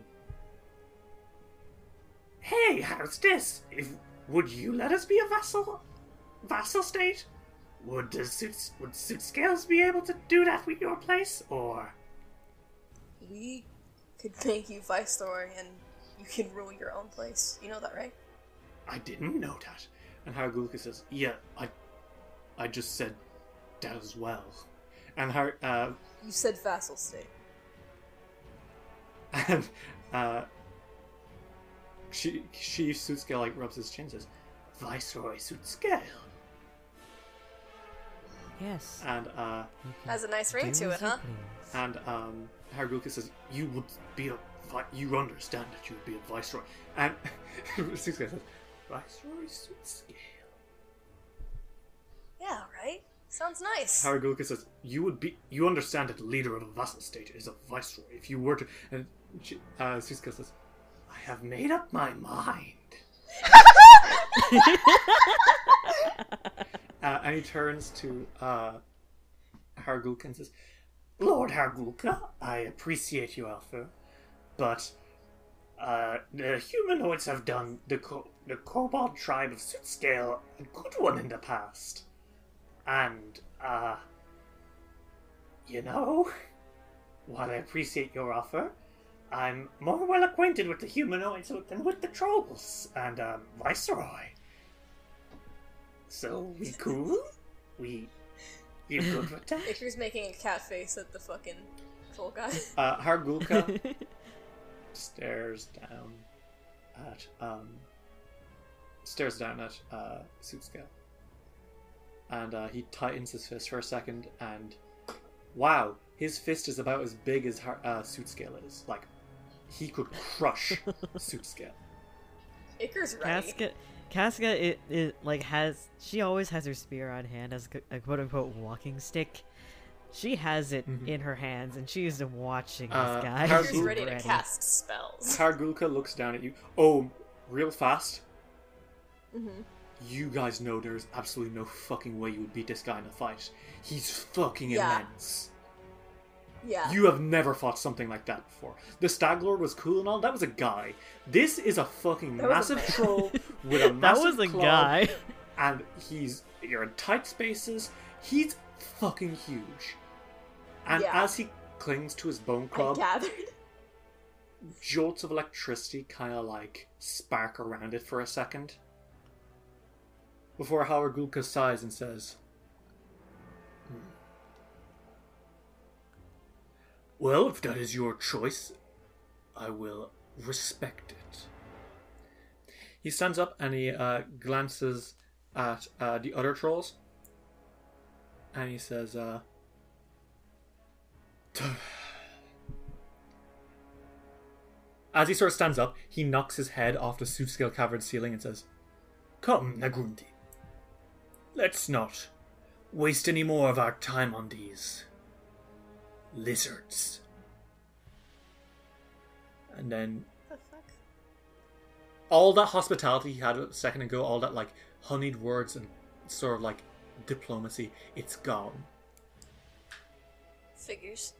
hey, how's this? If would you let us be a vassal, vassal state? Would the suit would Sootscales be able to do that with your place, or We could make you viceroy and you can rule your own place. You know that, right? I didn't know that? And Hargulka says, yeah, I, I just said that as well. And Har, uh, You said vassal state. and uh, she she Suit like rubs his chin and says, Viceroy Sootscale. Yes. And uh, Has a nice ring to it, huh? and um, Hargulka says, you would be a vi- you understand that you would be a viceroy. And Sootscale says, Viceroy Suit Scale. Yeah, right? Sounds nice. Hargulka says, "You would be. You understand that the leader of a vassal state is a viceroy. If you were to." And she- uh, Suska says, "I have made up my mind." uh, and he turns to uh, Hargulka and says, "Lord Hargulka, I appreciate your offer, but uh, the humanoids have done the co- the kobold tribe of Sootscale a good one in the past." And, uh, you know, while I appreciate your offer, I'm more well acquainted with the humanoids than with the trolls and, um, Viceroy. So, we cool? We, you good with that? Iker's making a cat face at the fucking troll guy. Uh, Hargulka stares down at, um, stares down at, uh, Sootscale. And, uh, he tightens his fist for a second, and, wow, his fist is about as big as Har- uh, Sootscale is. Like, he could crush Sootscale. Iker's ready. Casca, Casca, it, it like has she always has her spear on hand as a- a quote unquote walking stick. She has it Mhm. in her hands, and she is watching this Uh, guy. how- Iker's She's ready to cast spells. Hargulka looks down at you. Oh, real fast. hmm You guys know there's absolutely no fucking way you would beat this guy in a fight. He's fucking Yeah. immense. Yeah. You have never fought something like that before. The Stag Lord was cool and all. That was a guy. This is a fucking That was a massive troll with a massive that was a club, guy. and he's you're in tight spaces. He's fucking huge. And Yeah. as he clings to his bone club. gathered. Jolts of electricity kind of like spark around it for a second. Before Hargulka sighs and says, Well, if that is your choice, I will respect it. He stands up and he uh, glances at uh, the other trolls. And he says, uh, As he sort of stands up, he knocks his head off the Sootscale cavern ceiling and says, Come, Nagundi. Let's not waste any more of our time on these lizards. And then The all that hospitality he had a second ago, all that like honeyed words and sort of like diplomacy, it's gone. Figures.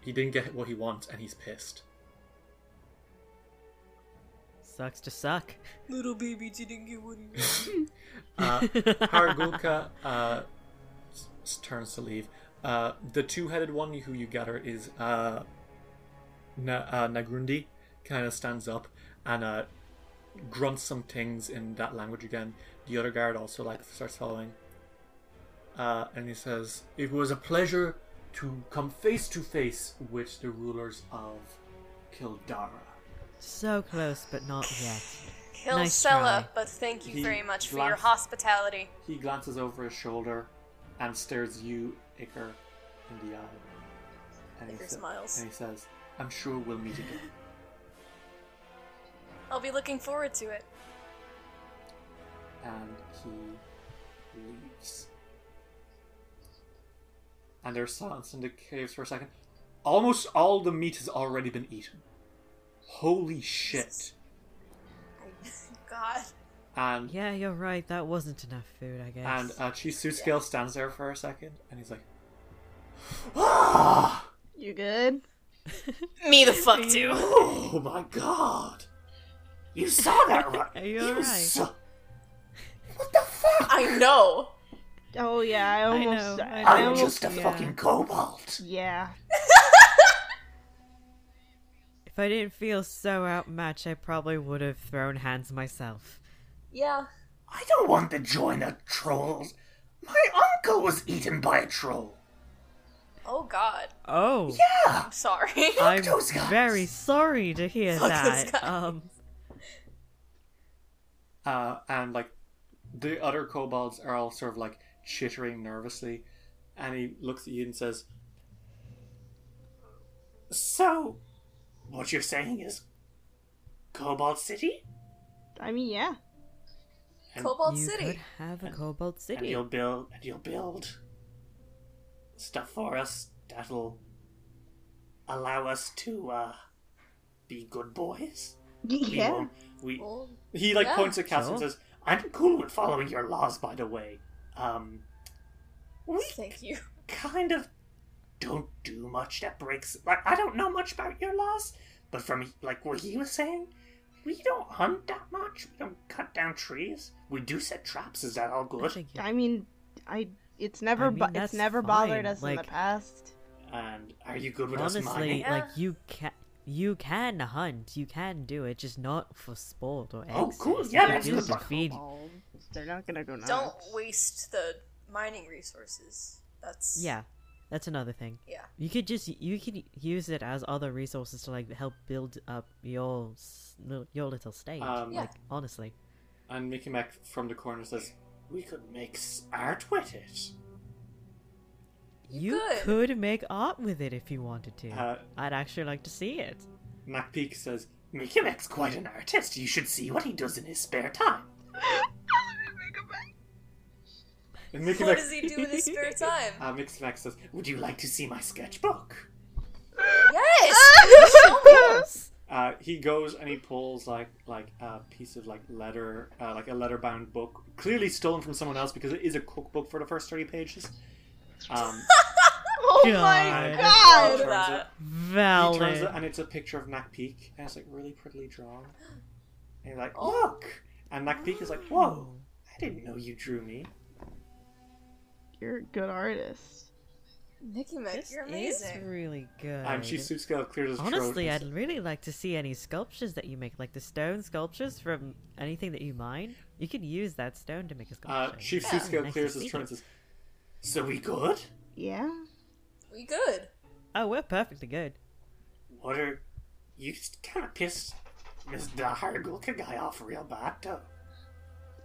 He didn't get what he wants and he's pissed. Sucks to suck. Little baby didn't get what he wanted. Uh, Hargulka uh, s- s- turns to leave. Uh, the two-headed one who you gather is uh, Na- uh, Nagrundi. Kind of stands up and uh, grunts some things in that language again. The other guard also like starts following. Uh, and he says, "It was a pleasure to come face to face with the rulers of Kildara." so close, but not yet. Kill Nice Sella, try. but thank you He very much for your hospitality. He glances over his shoulder and stares you, Iker, in the eye. And he, Iker sa- smiles. and he says, I'm sure we'll meet again. I'll be looking forward to it. And he leaves. And there's silence in the caves for a second. Almost all the meat has already been eaten. Holy shit. God. And Yeah, you're right. That wasn't enough food, I guess. and uh, Chief Scale stands there for a second and he's like, Ah! You good? Me the fuck too. Oh my god! You saw that right? Are you He was alright? so- What the fuck? I know. Oh yeah, I almost. know, I, I I I'm almost. just a yeah. fucking kobold. Yeah. If I didn't feel so outmatched, I probably would have thrown hands myself. Yeah. I don't want to join the trolls. My uncle was eaten by a troll. Oh God. Oh, Yeah. I'm sorry. I'm those guys. very sorry to hear Fuck that. Um, Uh, and like the other kobolds are all sort of like chittering nervously, and he looks at you and says, "So, what you're saying is, Cobalt City, I mean, yeah. And, Cobalt you City. could have a Cobalt and City. you'll build and you'll build stuff for us that'll allow us to uh, be good boys. We Yeah. won't- we Well, He like Yeah. points at Cass and says, "I'm cool with following your laws, by the way. Um, we thank you. kind of don't do much that breaks. Like I don't know much about your laws, but from like what he was saying, we don't hunt that much. We don't cut down trees. We do set traps. Is that all good? think I mean, I. It's never. I mean, bo- it's that's never bothered fine, us in the past. And are you good with us honestly, mining? Yeah. like you can. You can hunt, you can do it, just not for sport or Oh, cool, yeah, can that's do good it to feed. They're not gonna go nuts. Don't waste the mining resources. That's Yeah, that's another thing. Yeah. You could just you could use it as other resources to like help build up your your little state. Um, Yeah. Like honestly, And Mikmek from the corner says, "We could make art with it." you could. could make art with it if you wanted to. Uh, I'd actually like to see it. Nakpik says, Mikmek's quite an artist. You should see what he does in his spare time. And Mickey What Mac, does he do in his spare time? uh, Mickey Mac says, Would you like to see my sketchbook? yes. Show me. Uh, he goes and he pulls like like a piece of like leather, uh, like a leather bound book, clearly stolen from someone else because it is a cookbook for the first thirty pages. Um, Oh God. my he god! turns it, that. he turns it, and it's a picture of Nakpik, and it's like really prettily drawn. And you're like, Oh. look, and Nakpik is like, whoa, I didn't know you drew me. You're a good artist. Mickey Mac, This you're amazing. is really good. And she Sootscale clears his Honestly, throat. I'd really like to see any sculptures that you make, like the stone sculptures from anything that you mine. You could use that stone to make a Uh, sculpture. Chief Yeah. Sootscale Nice clears his see throat and says, "So we good? Yeah. We good. Oh, we're perfectly good. What are you? Kind of pissed Miss Dahargulka guy off real bad though."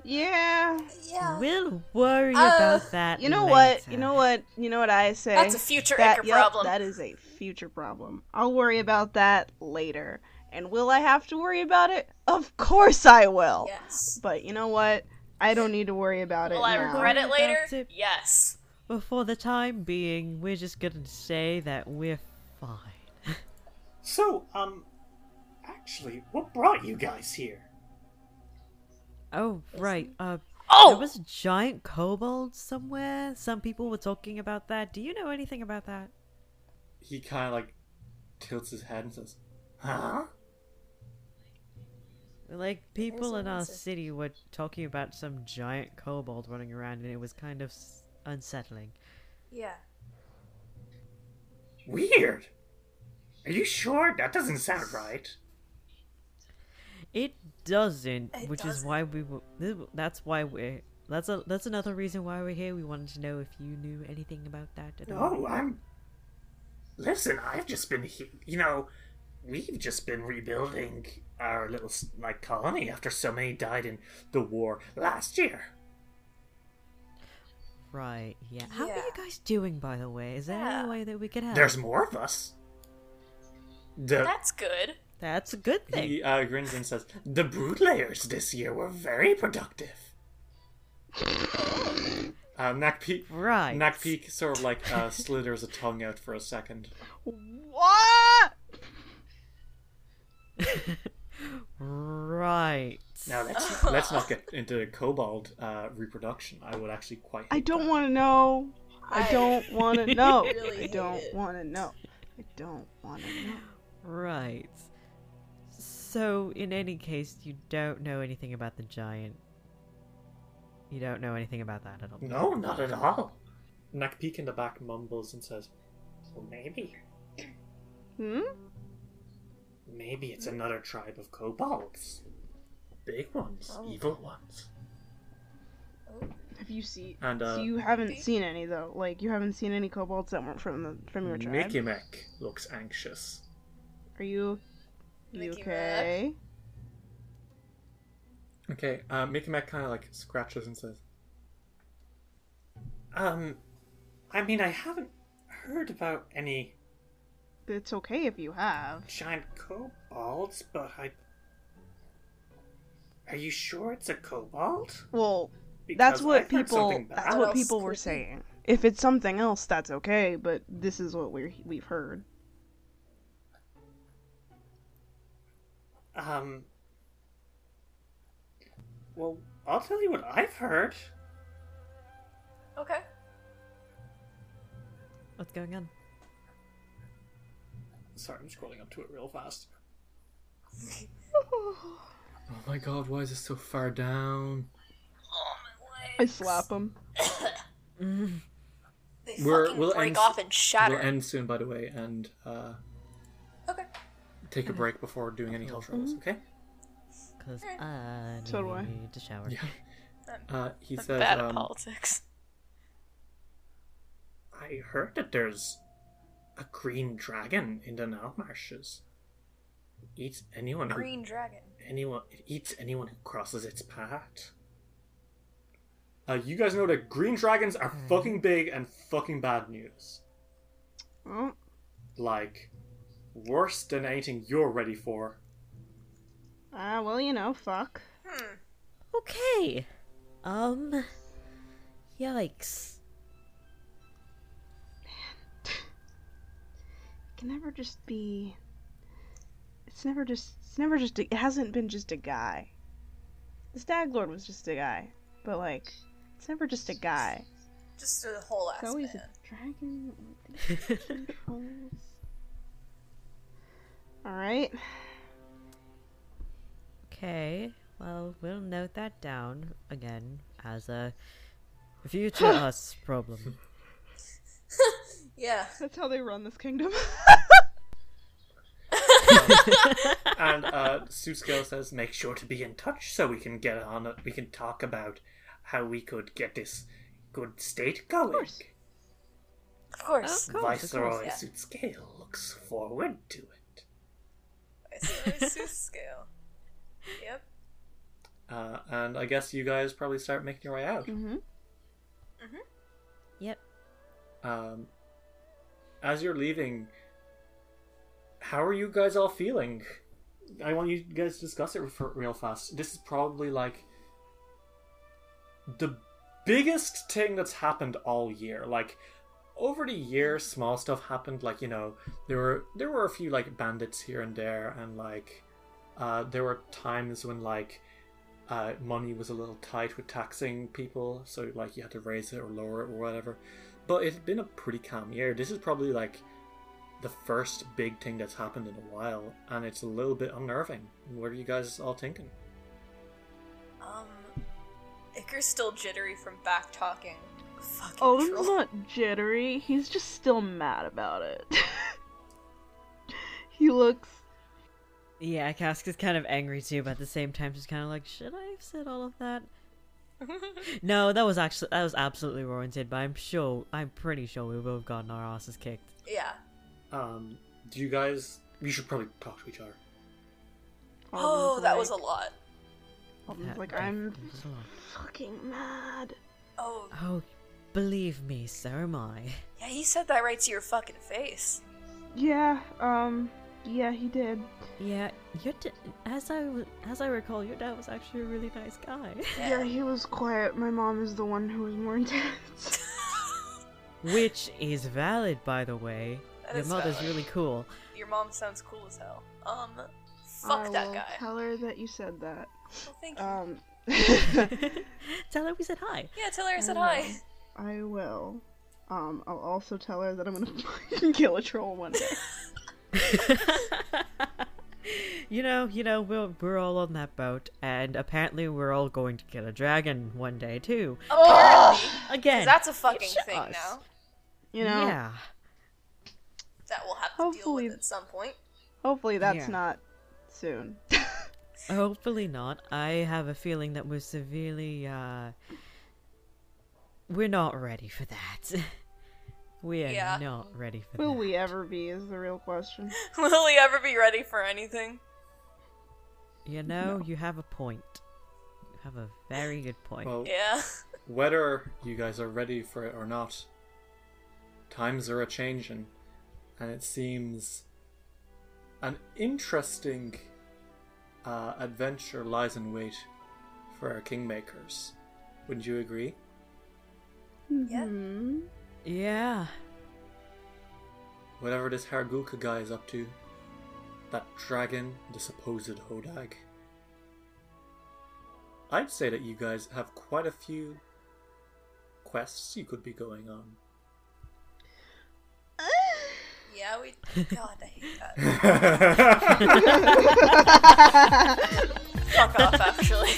Yeah. Yeah. We'll worry Uh, about that. You know what? You know what? You know what I say? That's a future that, yep, problem. That is a future problem. I'll worry about that later. And will I have to worry about it? Of course I will. Yes. But you know what? I don't need to worry about it Will I now. regret it later? It. Yes. But for the time being, we're just gonna say that we're fine. So, um, actually, what brought you guys here? Oh, right. Uh, Oh! there was a giant kobold somewhere. Some people were talking about that. Do you know anything about that? He kind of like tilts his head and says, "Huh?" Like people in our city were talking about some giant kobold running around, and it was kind of unsettling. Yeah. Weird. Are you sure? That doesn't sound right. It doesn't, It which is doesn't. why we. w- That's why we're. That's a. That's another reason why we're here. We wanted to know if you knew anything about that at all. Oh, I'm. Listen, I've just been, he- you know, we've just been rebuilding our little like colony after so many died in the war last year. Right. Yeah. How are you guys doing, by the way? Is there Yeah. any way that we could help? There's more of us. The That's good. That's a good thing. he uh, grins and says, "The brood layers this year were very productive." uh, Nakpik, Right. Nakpik sort of like uh, slithers a tongue out for a second. What? right. Now let's let's not get into kobold uh, reproduction. I would actually quite. I don't want to know. I I don't want to know. really I don't want to know. I don't want to know. Right. So, in any case, you don't know anything about the giant. You don't know anything about that at all. No, not at all. Nakpik in the back mumbles and says, "Well, maybe, Hmm? maybe it's another tribe of kobolds, big ones, Oh. evil ones." Have you seen? And uh, so you haven't seen any though. Like you haven't seen any kobolds that weren't from the from your tribe. Mickey Mac looks anxious. Are you? You Mickey okay? Okay, uh, Mikmek kind of like scratches and says, "Um, I mean, I haven't heard about any It's okay if you have. giant kobolds, but I." Are you sure it's a kobold? Well, Because that's what I've people. That's What what people were saying. If it's something else, that's okay. But this is what we we've heard. Um. Well, I'll tell you what I've heard. Okay. What's going on? Sorry, I'm scrolling up to it real fast. Oh my god, why is it so far down? Oh my I slap him. They We're- fucking we'll break end- off and shatter. We'll end soon, by the way, and uh, Okay. Take a break before doing any health rolls, okay? Because I need So do I. to shower. Yeah. Uh, he I'm says, bad at um, politics. I heard that there's a green dragon in the Narlmarches. Eats anyone who Green dragon. anyone it eats anyone who crosses its path. Uh, you guys know that green dragons are fucking big and fucking bad news. Oh, Like worse than anything you're ready for. ah, well, you know, fuck. Hmm. Okay. Um. Yikes. Man. it can never just be. It's never just. It's never just. A, it hasn't been just a guy. The Stag Lord was just a guy, but like, it's never just a guy. Just a whole ass It's always man. a dragon. with controls. All right. Okay. Well, we'll note that down again as a future us problem. Yeah. That's how they run this kingdom. and uh, Susko says, "Make sure to be in touch so we can get on it. We can talk about how we could get this good state going." Of course. Of course, of Viceroy course, yeah. Sootscale looks forward to it. Viceroy scale. Yep. Uh, and I guess you guys probably start making your way out. hmm Yep. Um, as you're leaving, how are you guys all feeling? I want you guys to discuss it for real fast. This is probably like the biggest thing that's happened all year. Like over the year, small stuff happened. Like you know, there were there were a few like bandits here and there, and like uh, there were times when like uh, money was a little tight with taxing people, so like you had to raise it or lower it or whatever. But it's been a pretty calm year. This is probably like the first big thing that's happened in a while, and it's a little bit unnerving. What are you guys all thinking? Um, Iker's still jittery from back talking. Fucking Oden's troll. not jittery. He's just still mad about it. he looks. Yeah, Cask is kind of angry too, but at the same time, she's kind of like, should I have said all of that? no, that was actually that was absolutely warranted. But I'm sure, I'm pretty sure we would have gotten our asses kicked. yeah. Um, do you guys? You should probably talk to each other. Oh, that like- was a lot. Alden's like, I'm definitely was a lot. fucking mad. Oh, Oh, believe me, so am I. yeah, he said that right to your fucking face. Yeah, um, yeah, he did. Yeah, your d- as I w- as I recall, your dad was actually a really nice guy. Yeah, he was quiet. My mom is the one who was more intense. Which is valid, by the way. That Your is mother's valid. really cool. Your mom sounds cool as hell. Um, fuck I that will guy. Tell her that you said that. Oh, thank you. Um, Tell her we said hi. yeah, tell her I said I hi. I will. Um, I'll also tell her that I'm gonna fucking kill a troll one day. you know, you know, we're we're all on that boat, and apparently we're all going to kill a dragon one day too. Apparently. Again, 'Cause that's a fucking thing us. now. You know. Yeah. That we'll have to deal Hopefully- with at some point. Hopefully that's Yeah. not soon. Hopefully not. I have a feeling that we're severely, uh. We're not ready for that. we are Yeah. not ready for Will that. Will we ever be? Is the real question. Will we ever be ready for anything? You know, you have a point. You have a very good point. Well, Yeah. whether you guys are ready for it or not, times are a changing, and it seems an interesting uh, adventure lies in wait for our kingmakers. Wouldn't you agree? Yeah. Mhm. yeah. Whatever this Hargulka guy is up to, that dragon, the supposed Hodag. I'd say that you guys have quite a few quests you could be going on. Yeah, we. God, I hate that. Fuck Fuck off, actually.